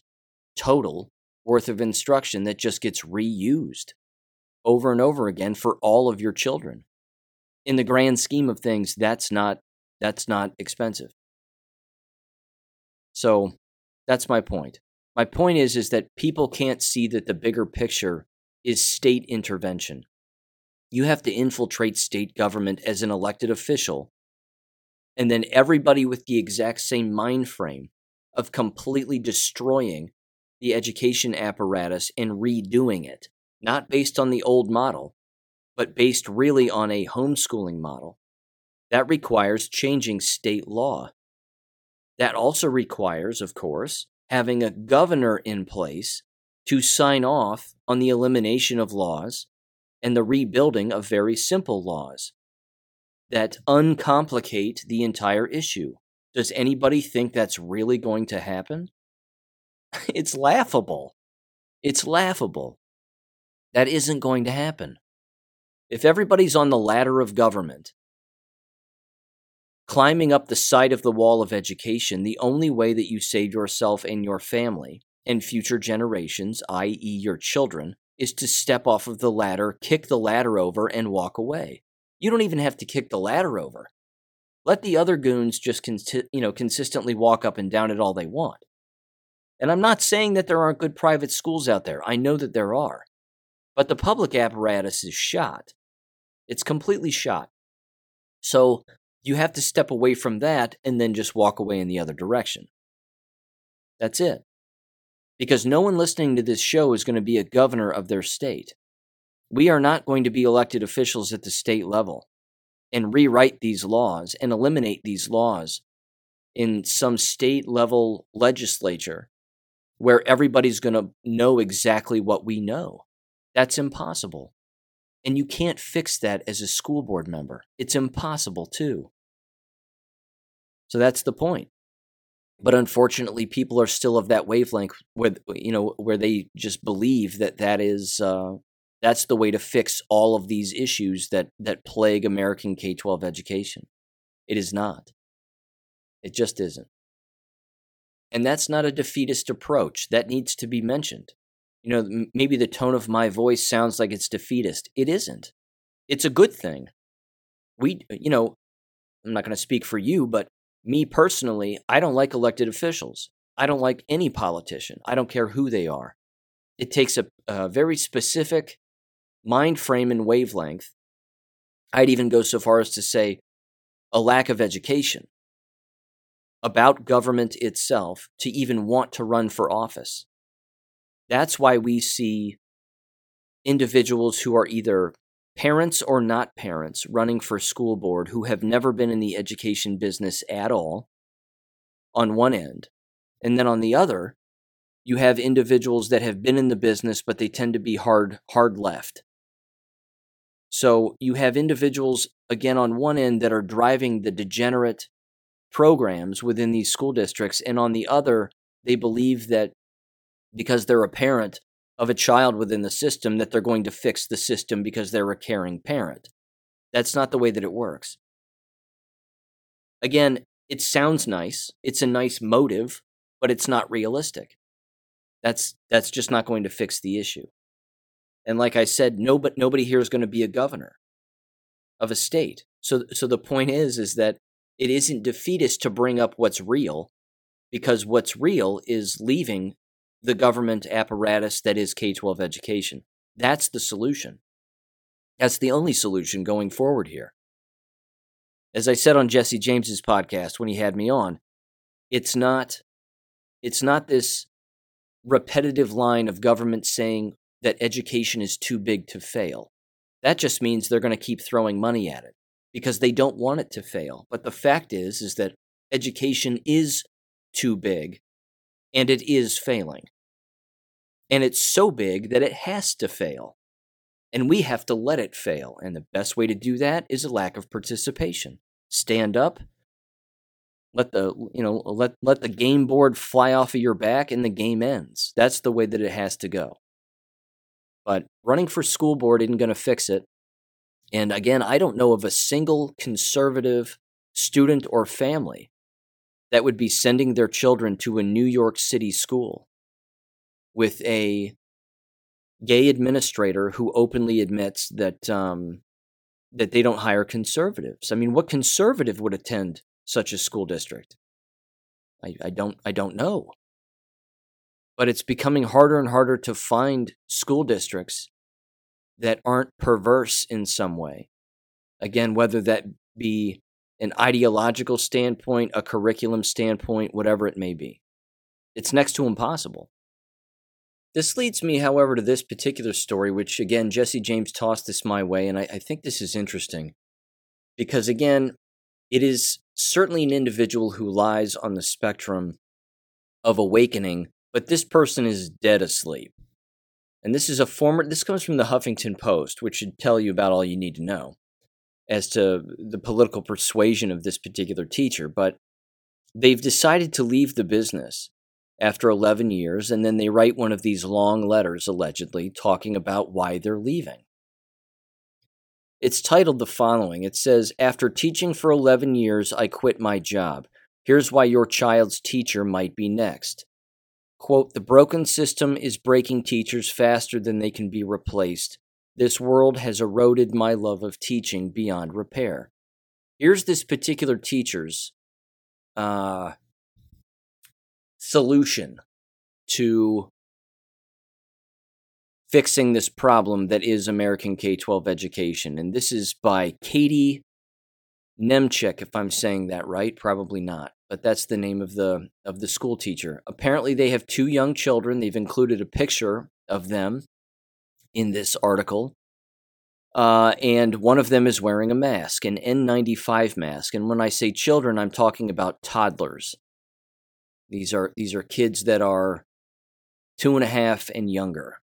total worth of instruction that just gets reused over and over again for all of your children. In the grand scheme of things, that's not that's not expensive. So, that's my point. My point is is that people can't see that the bigger picture is state intervention. You have to infiltrate state government as an elected official, and then everybody with the exact same mind frame of completely destroying the education apparatus and redoing it, not based on the old model, but based really on a homeschooling model. That requires changing state law. That also requires, of course, having a governor in place to sign off on the elimination of laws and the rebuilding of very simple laws that uncomplicate the entire issue. Does anybody think that's really going to happen? <laughs> It's laughable. It's laughable. That isn't going to happen. If everybody's on the ladder of government climbing up the side of the wall of education, the only way that you save yourself and your family and future generations, i.e., your children, is to step off of the ladder, kick the ladder over, and walk away. You don't even have to kick the ladder over. Let the other goons just conti- you know consistently walk up and down it all they want. And I'm not saying that there aren't good private schools out there. I know that there are. But the public apparatus is shot. It's completely shot. So you have to step away from that and then just walk away in the other direction. That's it. Because no one listening to this show is going to be a governor of their state. We are not going to be elected officials at the state level and rewrite these laws and eliminate these laws in some state level legislature where everybody's going to know exactly what we know. That's impossible. And you can't fix that as a school board member. It's impossible, too. So that's the point. But unfortunately, people are still of that wavelength where you know where they just believe that that is uh, that's the way to fix all of these issues that that plague American K twelve education. It is not. It just isn't. And that's not a defeatist approach. That needs to be mentioned you know, maybe the tone of my voice sounds like it's defeatist. It isn't. It's a good thing. We, you know, I'm not going to speak for you, but me personally, I don't like elected officials. I don't like any politician. I don't care who they are. It takes a, a very specific mind frame and wavelength. I'd even go so far as to say a lack of education about government itself to even want to run for office. That's why we see individuals who are either parents or not parents running for school board who have never been in the education business at all on one end. And then on the other, you have individuals that have been in the business, but they tend to be hard, hard left. So you have individuals, again, on one end that are driving the degenerate programs within these school districts. And on the other, they believe that because they're a parent of a child within the system that they're going to fix the system because they're a caring parent. That's not the way that it works. Again, it sounds nice. It's a nice motive, but it's not realistic. That's that's just not going to fix the issue. And like I said, no, but nobody here is going to be a governor of a state. So so the point is is that it isn't defeatist to bring up what's real because what's real is leaving the government apparatus that is K 12 education. That's the solution. That's the only solution going forward here. As I said on Jesse James's podcast when he had me on, it's not it's not this repetitive line of government saying that education is too big to fail. That just means they're going to keep throwing money at it because they don't want it to fail. But the fact is is that education is too big and it is failing. And it's so big that it has to fail. And we have to let it fail. And the best way to do that is a lack of participation. Stand up, let the you know let let the game board fly off of your back and the game ends. That's the way that it has to go. But running for school board isn't going to fix it. And again, I don't know of a single conservative student or family that would be sending their children to a New York City school with a gay administrator who openly admits that um, that they don't hire conservatives. I mean, what conservative would attend such a school district? I, I don't I don't know. But it's becoming harder and harder to find school districts that aren't perverse in some way. Again, whether that be an ideological standpoint, a curriculum standpoint, whatever it may be. It's next to impossible. This leads me, however, to this particular story, which again, Jesse James tossed this my way, and I, I think this is interesting because, again, it is certainly an individual who lies on the spectrum of awakening, but this person is dead asleep. And this is a former, this comes from the Huffington Post, which should tell you about all you need to know as to the political persuasion of this particular teacher. But they've decided to leave the business after 11 years, and then they write one of these long letters, allegedly, talking about why they're leaving. It's titled the following It says, After teaching for 11 years, I quit my job. Here's why your child's teacher might be next. Quote, The broken system is breaking teachers faster than they can be replaced. This world has eroded my love of teaching beyond repair. Here's this particular teacher's uh, solution to fixing this problem that is American K 12 education. And this is by Katie Nemchek, if I'm saying that right. Probably not, but that's the name of the, of the school teacher. Apparently, they have two young children. They've included a picture of them in this article. Uh, and one of them is wearing a mask, an N95 mask. And when I say children, I'm talking about toddlers. These are these are kids that are two and a half and younger.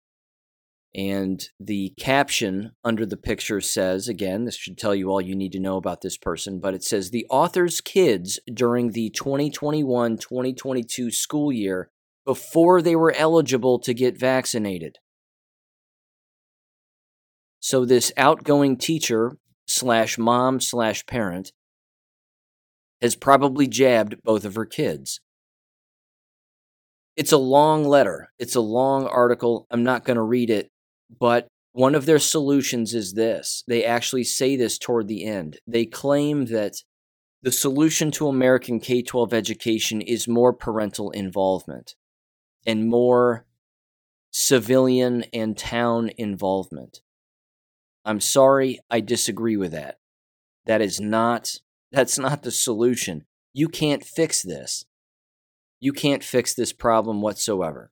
And the caption under the picture says, again, this should tell you all you need to know about this person, but it says the author's kids during the 2021 2022 school year before they were eligible to get vaccinated. So, this outgoing teacher slash mom slash parent has probably jabbed both of her kids. It's a long letter. It's a long article. I'm not going to read it, but one of their solutions is this. They actually say this toward the end. They claim that the solution to American K 12 education is more parental involvement and more civilian and town involvement. I'm sorry, I disagree with that. That is not that's not the solution. You can't fix this. You can't fix this problem whatsoever.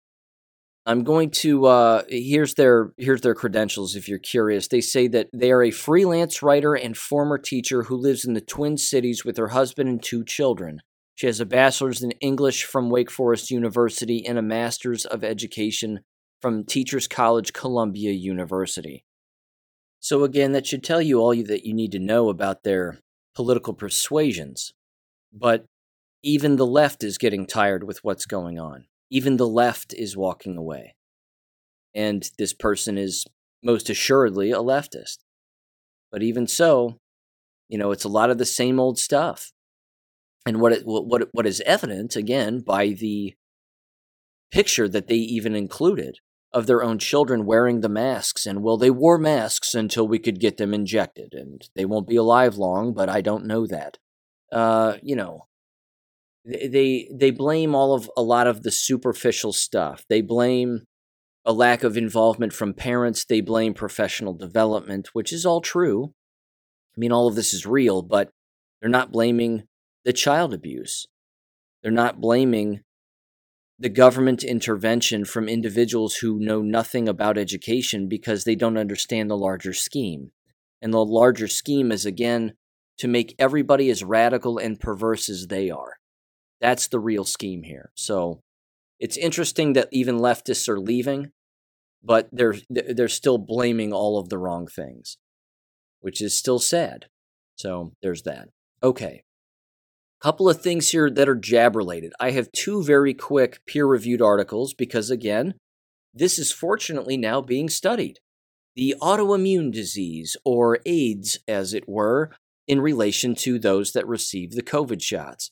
I'm going to uh, here's their here's their credentials if you're curious. They say that they are a freelance writer and former teacher who lives in the Twin Cities with her husband and two children. She has a bachelor's in English from Wake Forest University and a master's of education from Teachers College Columbia University. So again, that should tell you all that you need to know about their political persuasions. But even the left is getting tired with what's going on. Even the left is walking away. And this person is most assuredly a leftist. But even so, you know, it's a lot of the same old stuff. And what it, what what is evident again by the picture that they even included of their own children wearing the masks and well they wore masks until we could get them injected and they won't be alive long but I don't know that. Uh, you know, they they blame all of a lot of the superficial stuff. They blame a lack of involvement from parents. They blame professional development, which is all true. I mean, all of this is real, but they're not blaming the child abuse. They're not blaming the government intervention from individuals who know nothing about education because they don't understand the larger scheme. And the larger scheme is, again, to make everybody as radical and perverse as they are. That's the real scheme here. So it's interesting that even leftists are leaving, but they're they're still blaming all of the wrong things, which is still sad. So there's that. Okay. Couple of things here that are jab related. I have two very quick peer reviewed articles because, again, this is fortunately now being studied. The autoimmune disease, or AIDS, as it were, in relation to those that receive the COVID shots.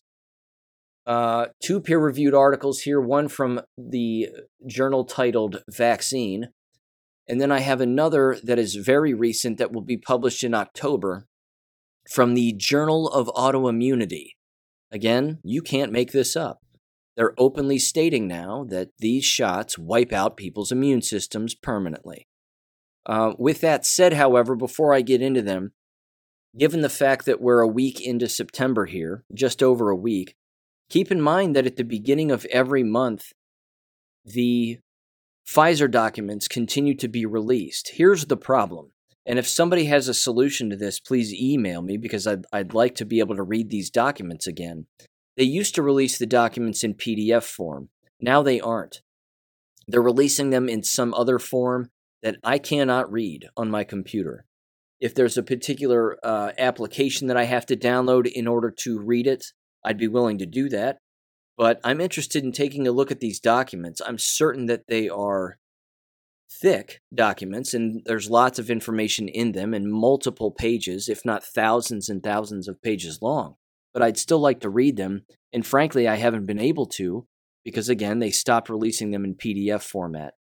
Uh, two peer reviewed articles here one from the journal titled Vaccine, and then I have another that is very recent that will be published in October from the Journal of Autoimmunity. Again, you can't make this up. They're openly stating now that these shots wipe out people's immune systems permanently. Uh, with that said, however, before I get into them, given the fact that we're a week into September here, just over a week, keep in mind that at the beginning of every month, the Pfizer documents continue to be released. Here's the problem. And if somebody has a solution to this, please email me because I'd, I'd like to be able to read these documents again. They used to release the documents in PDF form. Now they aren't. They're releasing them in some other form that I cannot read on my computer. If there's a particular uh, application that I have to download in order to read it, I'd be willing to do that. But I'm interested in taking a look at these documents. I'm certain that they are thick documents, and there's lots of information in them and multiple pages, if not thousands and thousands of pages long. But I'd still like to read them, and frankly, I haven't been able to because, again, they stopped releasing them in PDF format.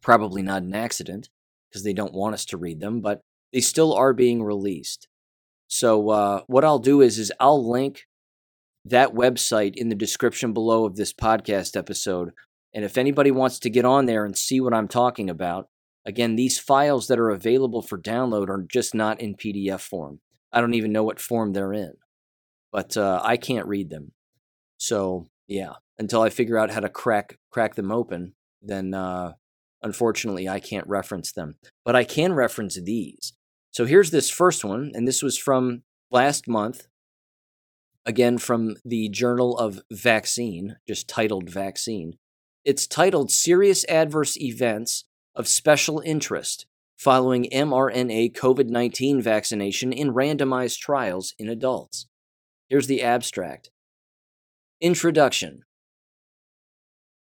Probably not an accident because they don't want us to read them, but they still are being released. So, uh, what I'll do is, is I'll link that website in the description below of this podcast episode. And if anybody wants to get on there and see what I'm talking about, again, these files that are available for download are just not in PDF form. I don't even know what form they're in, but uh, I can't read them. So yeah, until I figure out how to crack crack them open, then uh, unfortunately I can't reference them. But I can reference these. So here's this first one, and this was from last month, again from the Journal of Vaccine, just titled Vaccine. It's titled Serious Adverse Events of Special Interest Following mRNA COVID 19 Vaccination in Randomized Trials in Adults. Here's the abstract Introduction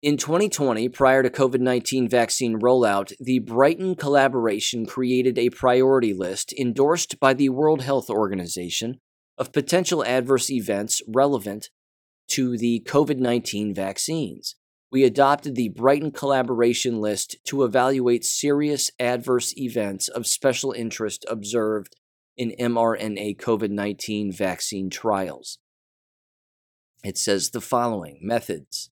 in 2020, prior to COVID 19 vaccine rollout, the Brighton collaboration created a priority list endorsed by the World Health Organization of potential adverse events relevant to the COVID 19 vaccines. We adopted the Brighton Collaboration List to evaluate serious adverse events of special interest observed in mRNA COVID 19 vaccine trials. It says the following methods.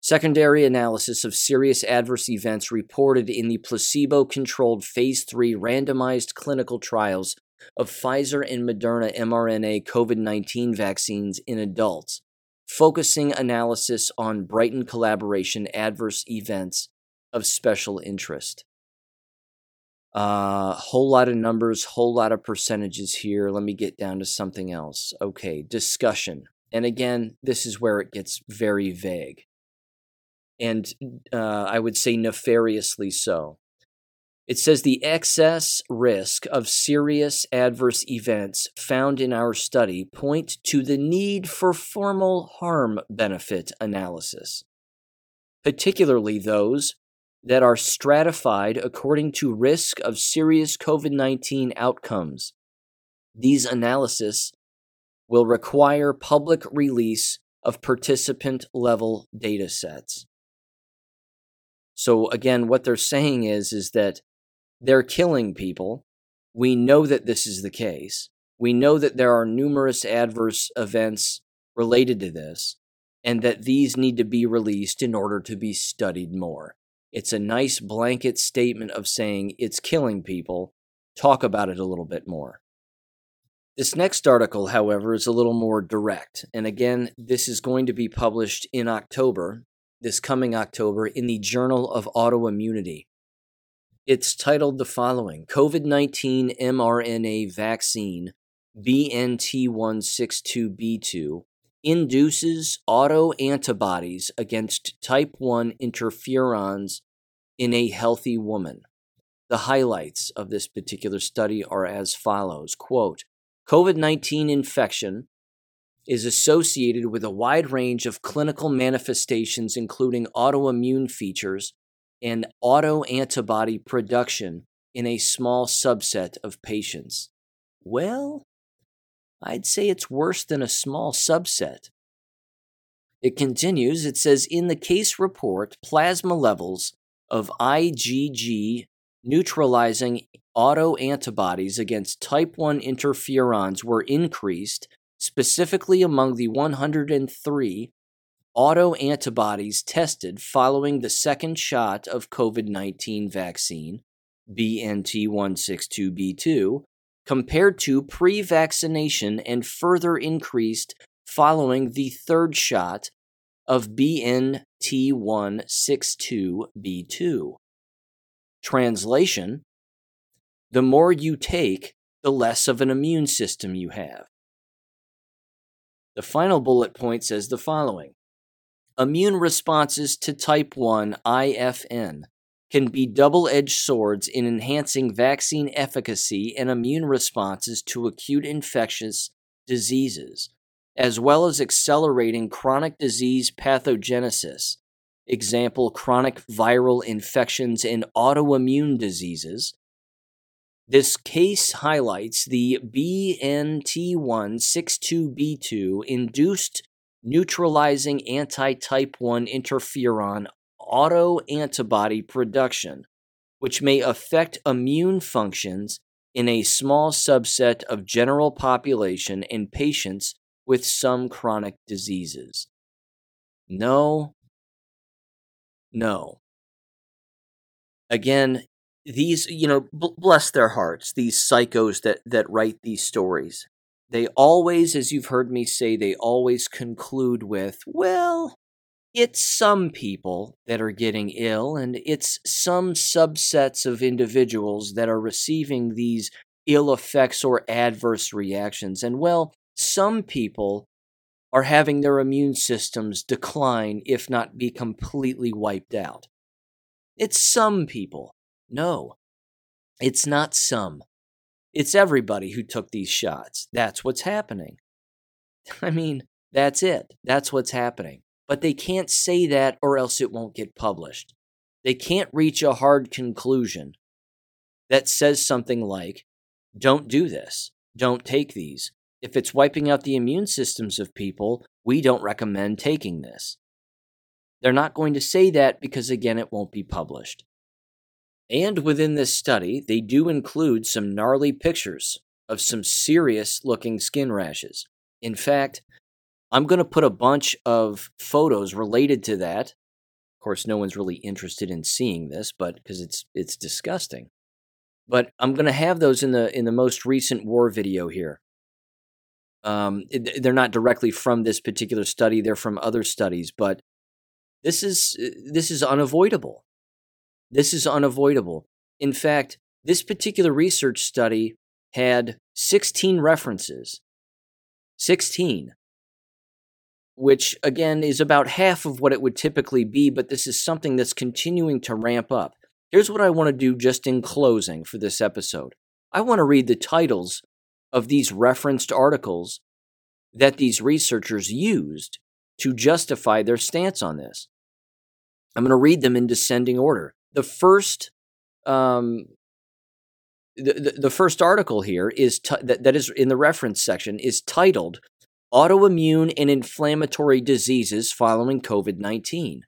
Secondary analysis of serious adverse events reported in the placebo controlled Phase 3 randomized clinical trials of Pfizer and Moderna mRNA COVID 19 vaccines in adults, focusing analysis on Brighton collaboration adverse events of special interest. A uh, whole lot of numbers, whole lot of percentages here. Let me get down to something else. Okay, discussion. And again, this is where it gets very vague. And uh, I would say nefariously so. It says the excess risk of serious adverse events found in our study point to the need for formal harm benefit analysis, particularly those that are stratified according to risk of serious COVID 19 outcomes. These analyses will require public release of participant level data sets. So again, what they're saying is is that they're killing people. We know that this is the case. We know that there are numerous adverse events related to this, and that these need to be released in order to be studied more. It's a nice blanket statement of saying it's killing people. Talk about it a little bit more. This next article, however, is a little more direct. And again, this is going to be published in October. this coming October in the Journal of Autoimmunity. It's titled the following COVID 19 mRNA vaccine BNT162b2 induces autoantibodies against type 1 interferons in a healthy woman. The highlights of this particular study are as follows quote, COVID 19 infection is associated with a wide range of clinical manifestations, including autoimmune features and autoantibody production in a small subset of patients. Well, I'd say it's worse than a small subset. It continues, it says in the case report, plasma levels of IgG neutralizing autoantibodies against type 1 interferons were increased, specifically among the 103 autoantibodies tested following the second shot of COVID 19 vaccine, BNT162b2, compared to pre vaccination and further increased following the third shot of BNT162b2. Translation The more you take, the less of an immune system you have. The final bullet point says the following Immune responses to type 1 IFN can be double edged swords in enhancing vaccine efficacy and immune responses to acute infectious diseases, as well as accelerating chronic disease pathogenesis. Example chronic viral infections and autoimmune diseases. This case highlights the BNT162b2 induced neutralizing anti type 1 interferon autoantibody production, which may affect immune functions in a small subset of general population in patients with some chronic diseases. No, no. Again, these, you know, bless their hearts, these psychos that, that write these stories. They always, as you've heard me say, they always conclude with, well, it's some people that are getting ill, and it's some subsets of individuals that are receiving these ill effects or adverse reactions. And well, some people are having their immune systems decline, if not be completely wiped out. It's some people. No, it's not some. It's everybody who took these shots. That's what's happening. <laughs> I mean, that's it. That's what's happening but they can't say that or else it won't get published. They can't reach a hard conclusion that says something like, don't do this, don't take these. If it's wiping out the immune systems of people, we don't recommend taking this. They're not going to say that because, again, it won't be published. And within this study, they do include some gnarly pictures of some serious looking skin rashes. In fact, I'm going to put a bunch of photos related to that. Of course, no one's really interested in seeing this, but because it's it's disgusting. But I'm going to have those in the in the most recent war video here. Um, they're not directly from this particular study; they're from other studies. But this is this is unavoidable. This is unavoidable. In fact, this particular research study had 16 references. 16 which again is about half of what it would typically be, but this is something that's continuing to ramp up. Here's what I want to do just in closing for this episode I want to read the titles of these referenced articles that these researchers used to justify their stance on this. I'm going to read them in descending order. The first, um, the, the, the first article here is t- that, that is in the reference section is titled autoimmune and inflammatory diseases following COVID 19.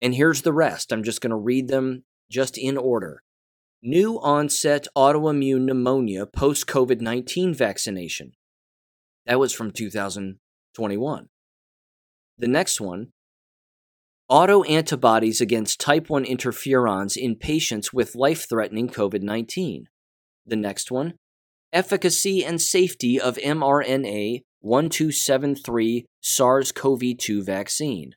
And here's the rest. I'm just going to read them just in order. New onset autoimmune pneumonia post COVID 19 vaccination. That was from 2021. The next one autoantibodies against type 1 interferons in patients with life threatening COVID 19. The next one efficacy and safety of mRNA 1273 SARS CoV 2 vaccine.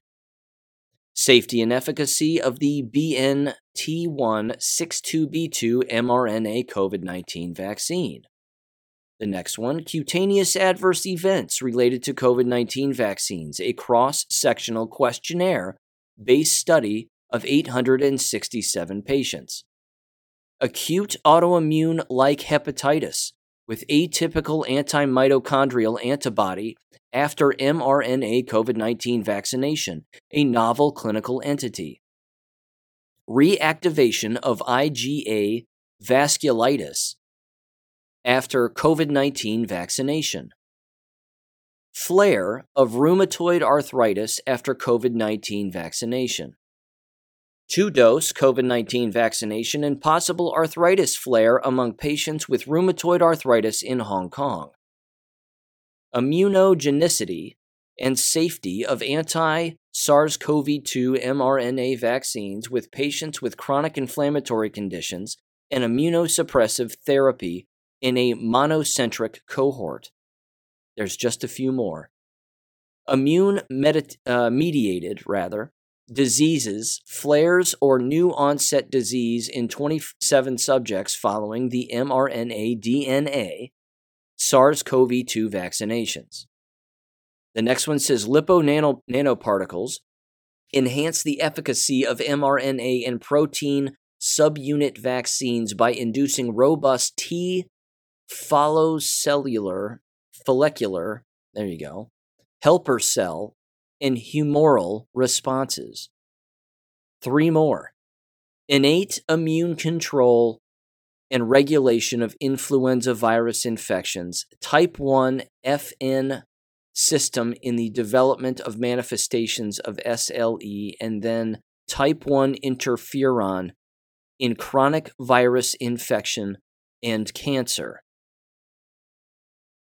Safety and efficacy of the BNT162b2 mRNA COVID 19 vaccine. The next one cutaneous adverse events related to COVID 19 vaccines, a cross sectional questionnaire based study of 867 patients. Acute autoimmune like hepatitis with atypical antimitochondrial antibody after mRNA COVID 19 vaccination, a novel clinical entity. Reactivation of IgA vasculitis after COVID 19 vaccination. Flare of rheumatoid arthritis after COVID 19 vaccination. Two dose COVID 19 vaccination and possible arthritis flare among patients with rheumatoid arthritis in Hong Kong immunogenicity, and safety of anti SARS CoV 2 mRNA vaccines with patients with chronic inflammatory conditions and immunosuppressive therapy in a monocentric cohort. There's just a few more. Immune uh, mediated, rather, diseases, flares, or new onset disease in 27 subjects following the mRNA DNA SARS CoV 2 vaccinations. The next one says lipo nanoparticles enhance the efficacy of mRNA and protein subunit vaccines by inducing robust T follocellular, follicular, there you go, helper cell, and humoral responses. Three more. Innate immune control and regulation of influenza virus infections, type 1 FN system in the development of manifestations of SLE, and then type 1 interferon in chronic virus infection and cancer.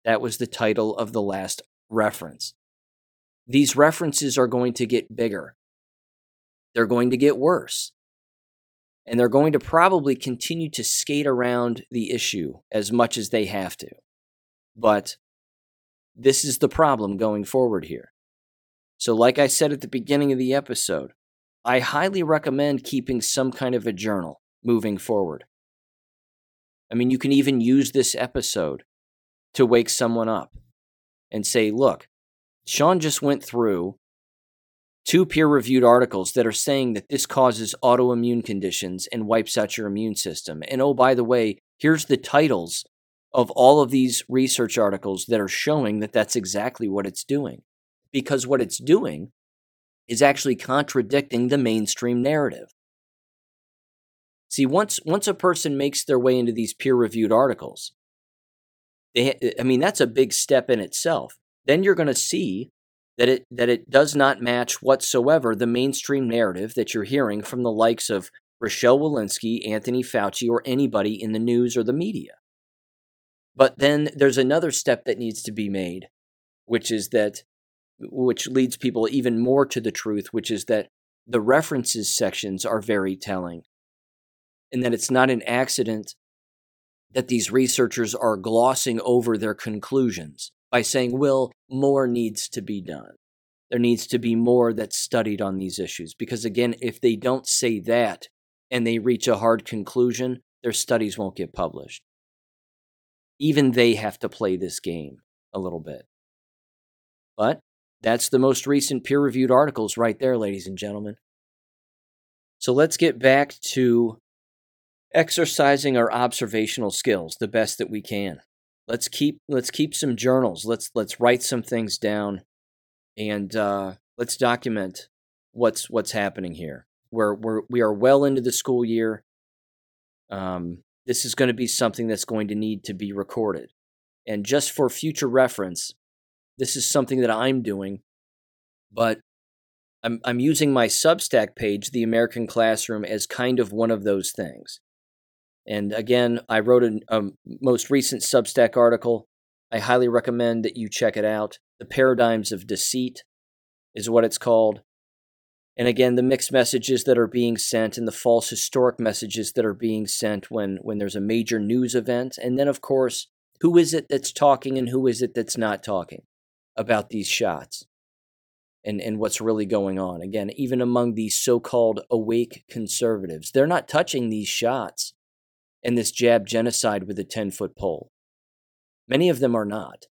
That was the title of the last reference. These references are going to get bigger. They're going to get worse and they're going to probably continue to skate around the issue as much as they have to. But this is the problem going forward here. So, like I said at the beginning of the episode, I highly recommend keeping some kind of a journal moving forward. I mean, you can even use this episode to wake someone up and say, look, Sean just went through two peer reviewed articles that are saying that this causes autoimmune conditions and wipes out your immune system. And oh, by the way, here's the titles of all of these research articles that are showing that that's exactly what it's doing. Because what it's doing is actually contradicting the mainstream narrative. See, once once a person makes their way into these peer-reviewed articles, they, I mean that's a big step in itself. Then you're going to see that it that it does not match whatsoever the mainstream narrative that you're hearing from the likes of Rochelle Walensky, Anthony Fauci, or anybody in the news or the media. But then there's another step that needs to be made, which is that which leads people even more to the truth, which is that the references sections are very telling. And that it's not an accident that these researchers are glossing over their conclusions by saying, well, more needs to be done. There needs to be more that's studied on these issues. Because again, if they don't say that and they reach a hard conclusion, their studies won't get published. Even they have to play this game a little bit. But that's the most recent peer reviewed articles right there, ladies and gentlemen. So let's get back to exercising our observational skills the best that we can let's keep let's keep some journals. Let's let's write some things down, and uh, let's document what's what's happening here. We're we're we are well into the school year. Um, this is going to be something that's going to need to be recorded, and just for future reference, this is something that I'm doing, but I'm I'm using my Substack page, the American Classroom, as kind of one of those things. And again, I wrote a, a um, most recent Substack article. I highly recommend that you check it out. The Paradigms of Deceit is what it's called. And again, the mixed messages that are being sent and the false historic messages that are being sent when, when there's a major news event. And then, of course, who is it that's talking and who is it that's not talking about these shots? and, and what's really going on. Again, even among these so called awake conservatives, they're not touching these shots and this jab genocide with a 10 foot pole. Many of them are not.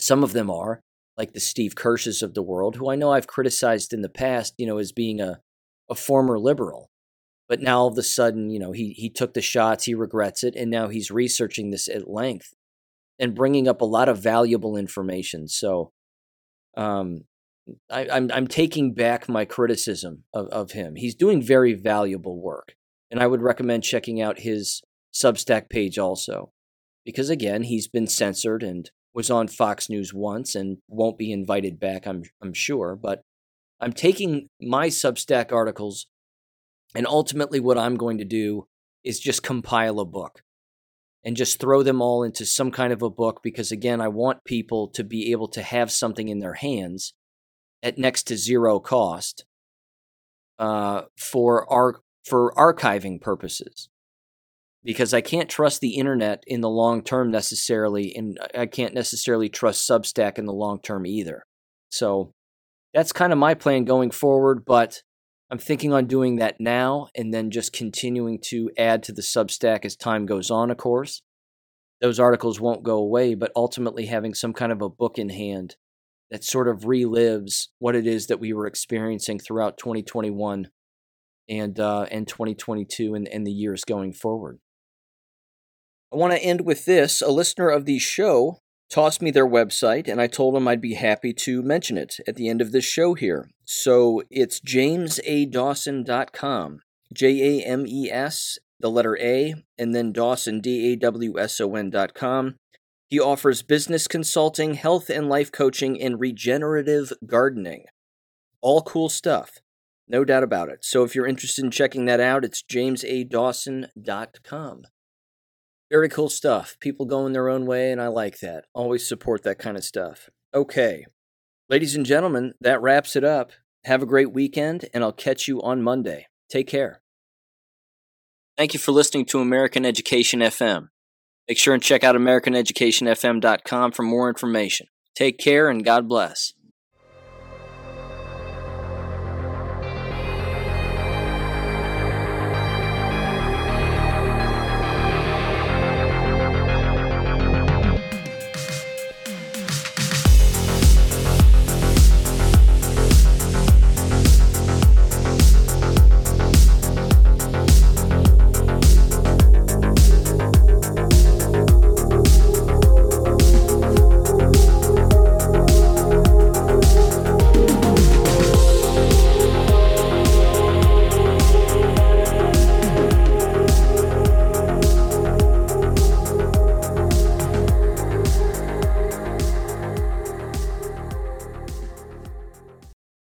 Some of them are, like the Steve Kirsches of the world, who I know I've criticized in the past, you know, as being a, a former liberal. But now all of a sudden, you know, he, he took the shots, he regrets it, and now he's researching this at length and bringing up a lot of valuable information. So, um, I, am I'm, I'm taking back my criticism of, of him. He's doing very valuable work, and I would recommend checking out his Substack page also, because again, he's been censored and was on Fox News once and won't be invited back. I'm I'm sure, but I'm taking my Substack articles, and ultimately, what I'm going to do is just compile a book and just throw them all into some kind of a book because again i want people to be able to have something in their hands at next to zero cost uh, for our for archiving purposes because I can't trust the internet in the long term necessarily, and I can't necessarily trust Substack in the long term either. So that's kind of my plan going forward, but I'm thinking on doing that now and then just continuing to add to the Substack as time goes on, of course. Those articles won't go away, but ultimately having some kind of a book in hand that sort of relives what it is that we were experiencing throughout 2021 and uh, and 2022 and, and the years going forward. I want to end with this. A listener of the show tossed me their website, and I told him I'd be happy to mention it at the end of this show here. So it's jamesadawson.com. J A M E S, the letter A, and then Dawson, D A W S O N.com. He offers business consulting, health and life coaching, and regenerative gardening. All cool stuff. No doubt about it. So if you're interested in checking that out, it's jamesadawson.com. Very cool stuff. People going their own way, and I like that. Always support that kind of stuff. Okay. Ladies and gentlemen, that wraps it up. Have a great weekend, and I'll catch you on Monday. Take care. Thank you for listening to American Education FM. Make sure and check out AmericanEducationFM.com for more information. Take care and God bless.